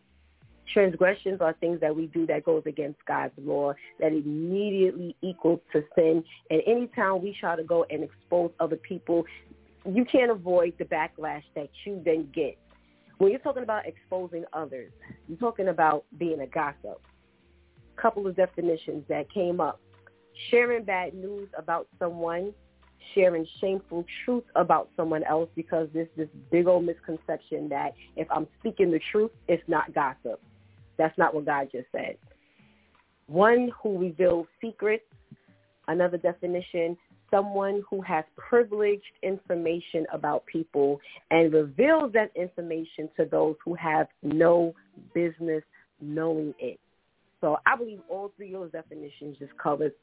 transgressions are things that we do that goes against God's law that immediately equals to sin. And anytime we try to go and expose other people, you can't avoid the backlash that you then get. When you're talking about exposing others, you're talking about being a gossip. Couple of definitions that came up sharing bad news about someone, sharing shameful truth about someone else because there's this big old misconception that if I'm speaking the truth, it's not gossip. That's not what God just said. One who reveals secrets. Another definition, someone who has privileged information about people and reveals that information to those who have no business knowing it. So I believe all three of those definitions just covers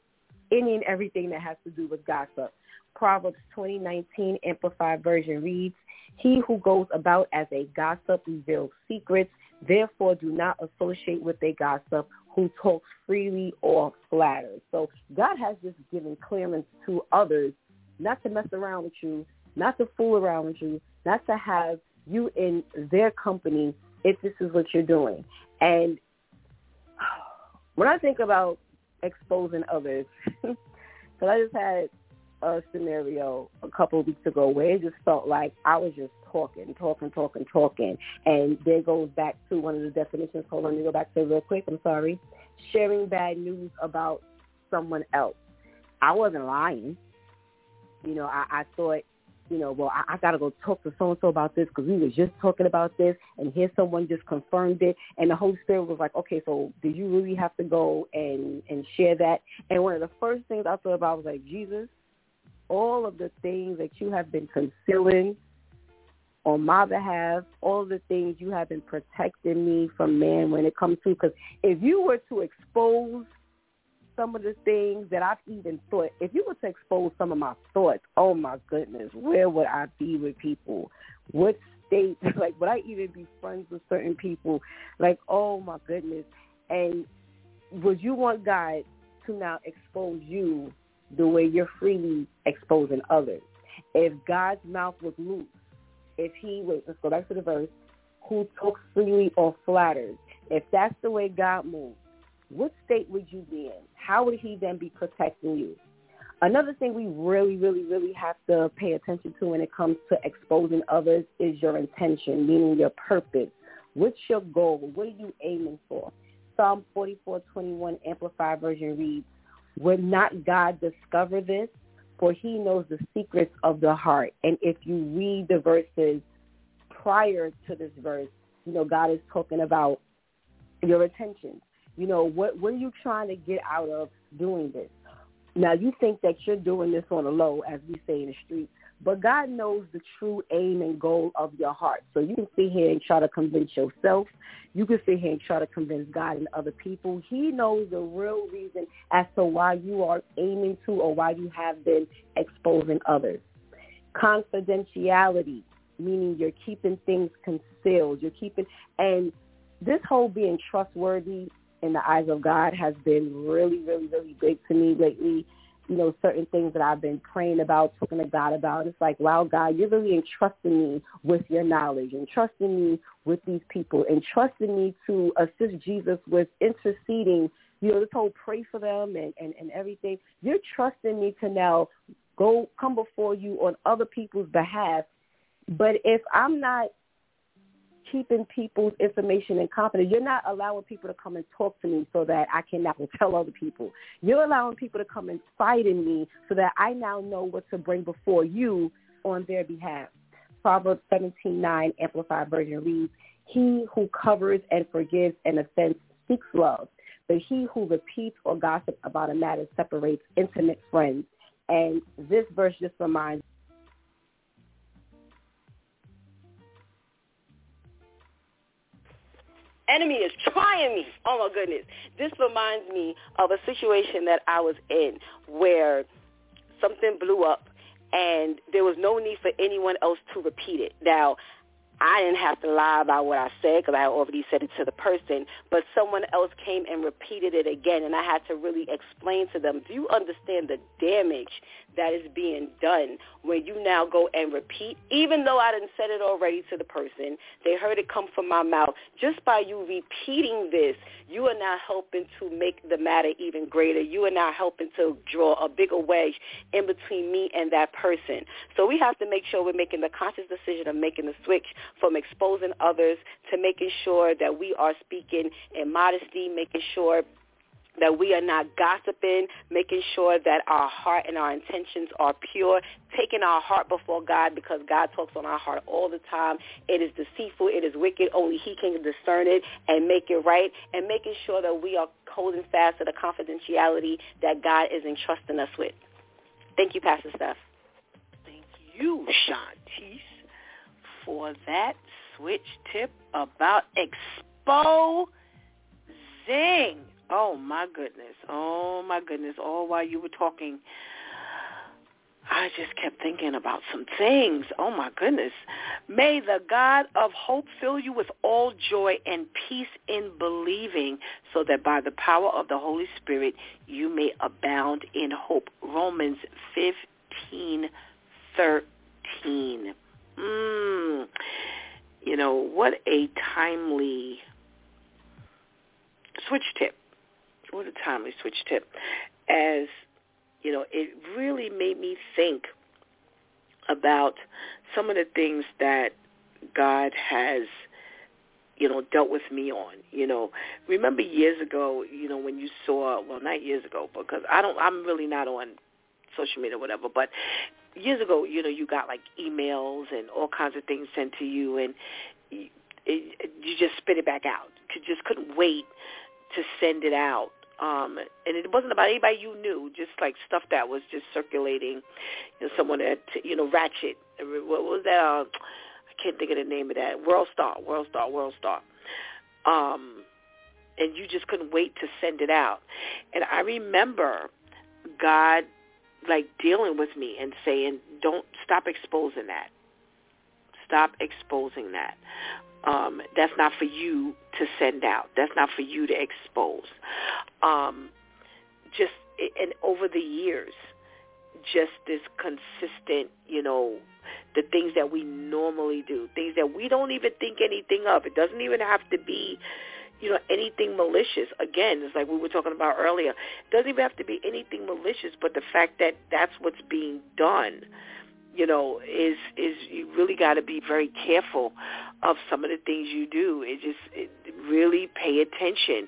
any and everything that has to do with gossip. Proverbs 2019 Amplified Version reads, He who goes about as a gossip reveals secrets. Therefore, do not associate with a gossip who talks freely or flatters. So God has just given clearance to others not to mess around with you, not to fool around with you, not to have you in their company if this is what you're doing. And (sighs) when I think about exposing others. (laughs) Because I just had a scenario a couple of weeks ago where it just felt like I was just talking, talking, talking, talking. And there goes back to one of the definitions. Hold on, let me go back to real quick. I'm sorry. Sharing bad news about someone else. I wasn't lying. You know, I, I thought you know, well, I, I got to go talk to so and so about this because we was just talking about this, and here someone just confirmed it, and the Holy Spirit was like, okay, so did you really have to go and and share that? And one of the first things I thought about was like, Jesus, all of the things that you have been concealing on my behalf, all the things you have been protecting me from man when it comes to, because if you were to expose some of the things that I've even thought, if you were to expose some of my thoughts, oh my goodness, where would I be with people? What state, (laughs) like would I even be friends with certain people? Like, oh my goodness. And would you want God to now expose you the way you're freely exposing others? If God's mouth was loose, if he, wait, let's go back to the verse, who talks freely or flatters, if that's the way God moves, what state would you be in? How would he then be protecting you? Another thing we really, really, really have to pay attention to when it comes to exposing others is your intention, meaning your purpose. What's your goal? What are you aiming for? Psalm 44:21 Amplified Version reads, "Would not God discover this? For he knows the secrets of the heart." And if you read the verses prior to this verse, you know God is talking about your intentions. You know, what what are you trying to get out of doing this? Now you think that you're doing this on a low, as we say in the street, but God knows the true aim and goal of your heart. So you can sit here and try to convince yourself. You can sit here and try to convince God and other people. He knows the real reason as to why you are aiming to or why you have been exposing others. Confidentiality, meaning you're keeping things concealed. You're keeping, and this whole being trustworthy in the eyes of God has been really, really, really big to me lately. You know, certain things that I've been praying about, talking to God about. It's like, wow, God, you're really entrusting me with your knowledge, entrusting me with these people, entrusting me to assist Jesus with interceding, you know, this whole pray for them and, and, and everything. You're trusting me to now go come before you on other people's behalf. But if I'm not keeping people's information in confidence. You're not allowing people to come and talk to me so that I can now tell other people. You're allowing people to come and fight in me so that I now know what to bring before you on their behalf. Proverbs 17:9 Amplified Version reads, He who covers and forgives an offense seeks love, but he who repeats or gossips about a matter separates intimate friends. And this verse just reminds enemy is trying me. Oh my goodness. This reminds me of a situation that I was in where something blew up and there was no need for anyone else to repeat it. Now, I didn't have to lie about what I said because I already said it to the person, but someone else came and repeated it again, and I had to really explain to them, do you understand the damage that is being done when you now go and repeat, even though I didn't said it already to the person, they heard it come from my mouth. Just by you repeating this, you are now helping to make the matter even greater. You are now helping to draw a bigger wedge in between me and that person. So we have to make sure we're making the conscious decision of making the switch from exposing others to making sure that we are speaking in modesty, making sure that we are not gossiping, making sure that our heart and our intentions are pure, taking our heart before God because God talks on our heart all the time. It is deceitful, it is wicked, only he can discern it and make it right, and making sure that we are holding fast to the confidentiality that God is entrusting us with. Thank you, Pastor Steph. Thank you, Shantice, for that switch tip about exposing Oh my goodness. Oh my goodness. All while you were talking, I just kept thinking about some things. Oh my goodness. May the God of hope fill you with all joy and peace in believing so that by the power of the Holy Spirit you may abound in hope. Romans 15, 13. Mm. You know, what a timely switch tip what a timely switch tip. As you know, it really made me think about some of the things that God has you know, dealt with me on. You know, remember years ago, you know, when you saw well not years ago, because I don't I'm really not on social media or whatever, but years ago, you know, you got like emails and all kinds of things sent to you, and you, it, you just spit it back out. You just couldn't wait to send it out. Um, and it wasn't about anybody you knew, just like stuff that was just circulating. You know, someone that you know, Ratchet. What was that? Uh, I can't think of the name of that. World Star, World Star, World Star. Um, and you just couldn't wait to send it out. And I remember God like dealing with me and saying, "Don't stop exposing that. Stop exposing that um, that's not for you to send out. That's not for you to expose. Um, just and over the years, just this consistent, you know, the things that we normally do, things that we don't even think anything of. It doesn't even have to be, you know, anything malicious. Again, it's like we were talking about earlier. It doesn't even have to be anything malicious, but the fact that that's what's being done you know, is is you really got to be very careful of some of the things you do. It just it really pay attention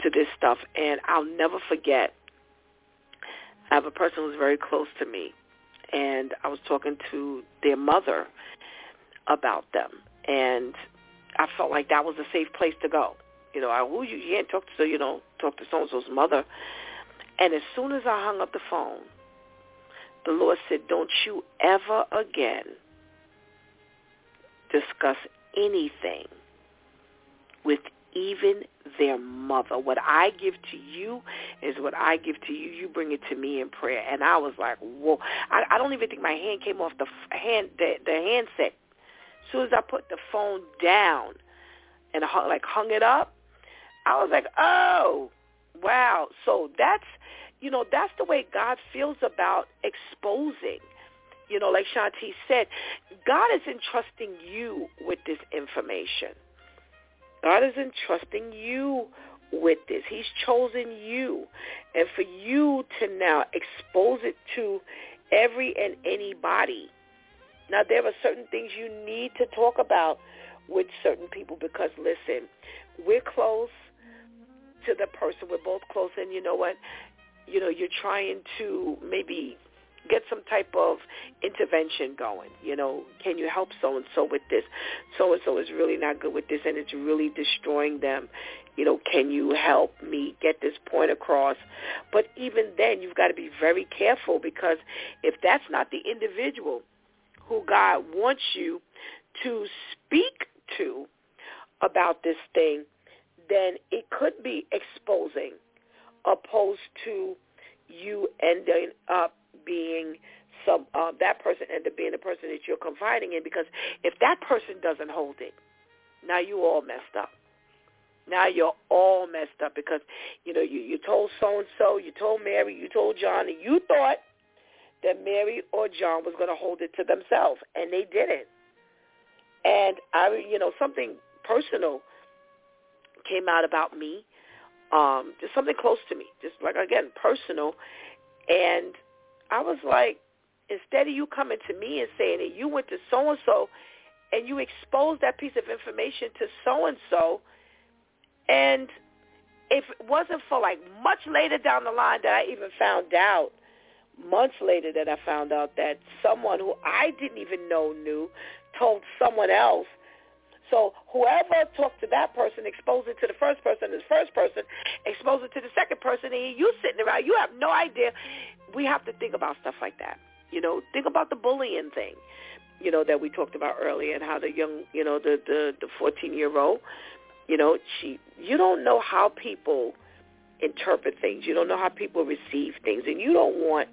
to this stuff, and I'll never forget. I have a person who's very close to me, and I was talking to their mother about them, and I felt like that was a safe place to go. You know, I who you, can't talk to, you know, talk to so and so's mother. And as soon as I hung up the phone, the Lord said, don't you ever again discuss anything with even their mother. What I give to you is what I give to you. You bring it to me in prayer. And I was like, whoa. I, I don't even think my hand came off the hand the, the handset. As soon as I put the phone down and like hung it up, I was like, oh, wow. So that's you know, that's the way God feels about exposing. You know, like Shanti said, God is entrusting you with this information. God is entrusting you with this. He's chosen you. And for you to now expose it to every and anybody. Now, there are certain things you need to talk about with certain people because, listen, we're close to the person. We're both close. And you know what? You know, you're trying to maybe get some type of intervention going. You know, can you help so-and-so with this? So-and-so is really not good with this and it's really destroying them. You know, can you help me get this point across? But even then, you've got to be very careful because if that's not the individual who God wants you to speak to about this thing, then it could be exposing opposed to you ending up being some uh, that person end up being the person that you're confiding in because if that person doesn't hold it, now you all messed up. Now you're all messed up because you know you you told so and so, you told Mary, you told John, and you thought that Mary or John was going to hold it to themselves, and they didn't. And I, you know, something personal came out about me um, just something close to me, just like again personal. And I was like, instead of you coming to me and saying that you went to so and so and you exposed that piece of information to so and so, and if it wasn't for like much later down the line that I even found out, months later that I found out that someone who I didn't even know knew told someone else so whoever talked to that person, expose it to the first person, the first person, expose it to the second person, and you sitting around, you have no idea. We have to think about stuff like that. You know, think about the bullying thing, you know, that we talked about earlier and how the young, you know, the the the 14-year-old, you know, she you don't know how people interpret things. You don't know how people receive things, and you don't want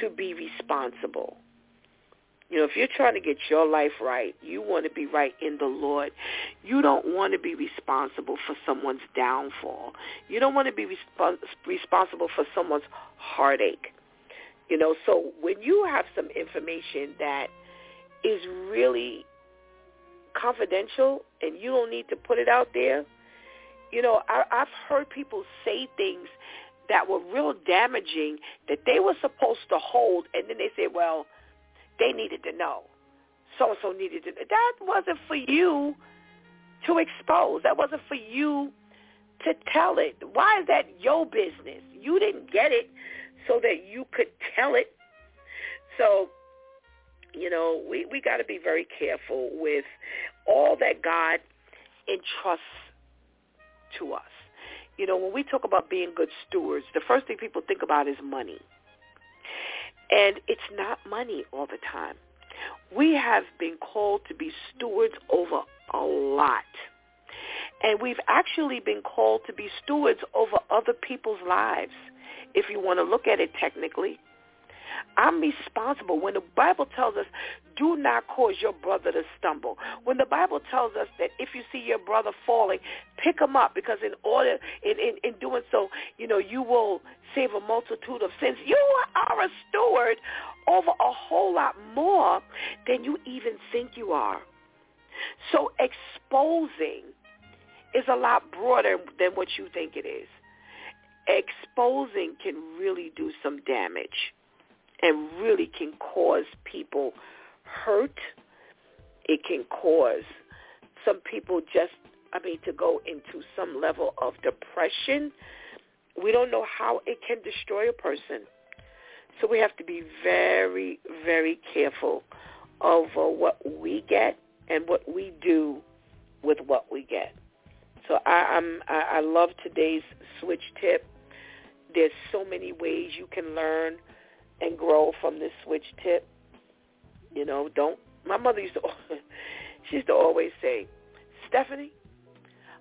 to be responsible you know, if you're trying to get your life right, you want to be right in the Lord. You don't want to be responsible for someone's downfall. You don't want to be respons- responsible for someone's heartache. You know, so when you have some information that is really confidential and you don't need to put it out there, you know, I, I've heard people say things that were real damaging that they were supposed to hold, and then they say, well, they needed to know. So-and-so needed to That wasn't for you to expose. That wasn't for you to tell it. Why is that your business? You didn't get it. so that you could tell it. So, you know, we, we got to be very careful with all that God entrusts to us. You know, when we talk about being good stewards, the first thing people think about is money. And it's not money all the time. We have been called to be stewards over a lot. And we've actually been called to be stewards over other people's lives, if you want to look at it technically. I'm responsible. When the Bible tells us, do not cause your brother to stumble. When the Bible tells us that if you see your brother falling, pick him up because in order, in, in, in doing so, you know, you will save a multitude of sins. You are a steward over a whole lot more than you even think you are. So exposing is a lot broader than what you think it is. Exposing can really do some damage and really can cause people hurt. It can cause some people just, I mean, to go into some level of depression. We don't know how it can destroy a person. So we have to be very, very careful over what we get and what we do with what we get. So I, I'm I, I love today's switch tip. There's so many ways you can learn and grow from this switch tip. You know, don't. My mother used to. (laughs) She used to always say, Stephanie,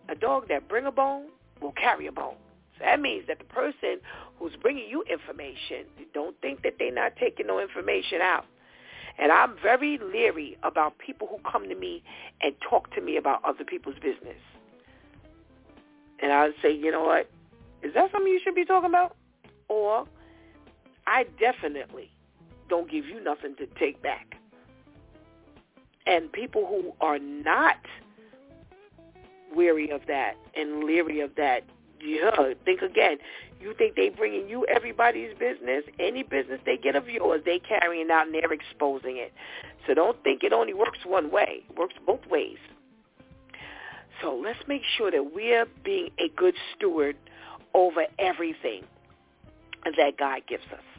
a dog that bring a bone will carry a bone. So that means that the person who's bringing you information, don't think that they're not taking no information out. And I'm very leery about people who come to me and talk to me about other people's business. And I would say, you know what? Is that something you should be talking about? Or I definitely don't give you nothing to take back. And people who are not weary of that and leery of that, yeah, think again. You think they bringing you everybody's business? Any business they get of yours, they carrying out and they're exposing it. So don't think it only works one way. It works both ways. So let's make sure that we're being a good steward over everything that God gives us.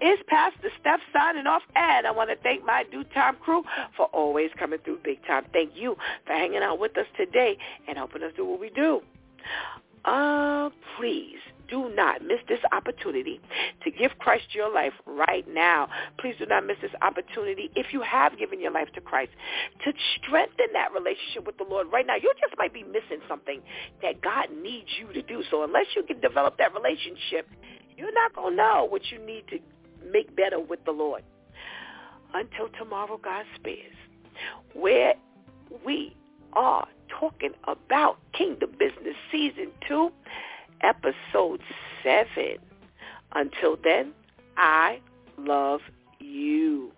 It's Pastor Steph signing off, and I want to thank my DEW Time crew for always coming through big time. Thank you for hanging out with us today and helping us do what we do. Uh, please do not miss this opportunity to give Christ your life right now. Please do not miss this opportunity if you have given your life to Christ to strengthen that relationship with the Lord right now. You just might be missing something that God needs you to do. So unless you can develop that relationship, you're not going to know what you need to make better with the Lord. Until tomorrow, God spares, where we are talking about Kingdom Business Season 2, Episode 7. Until then, I love you.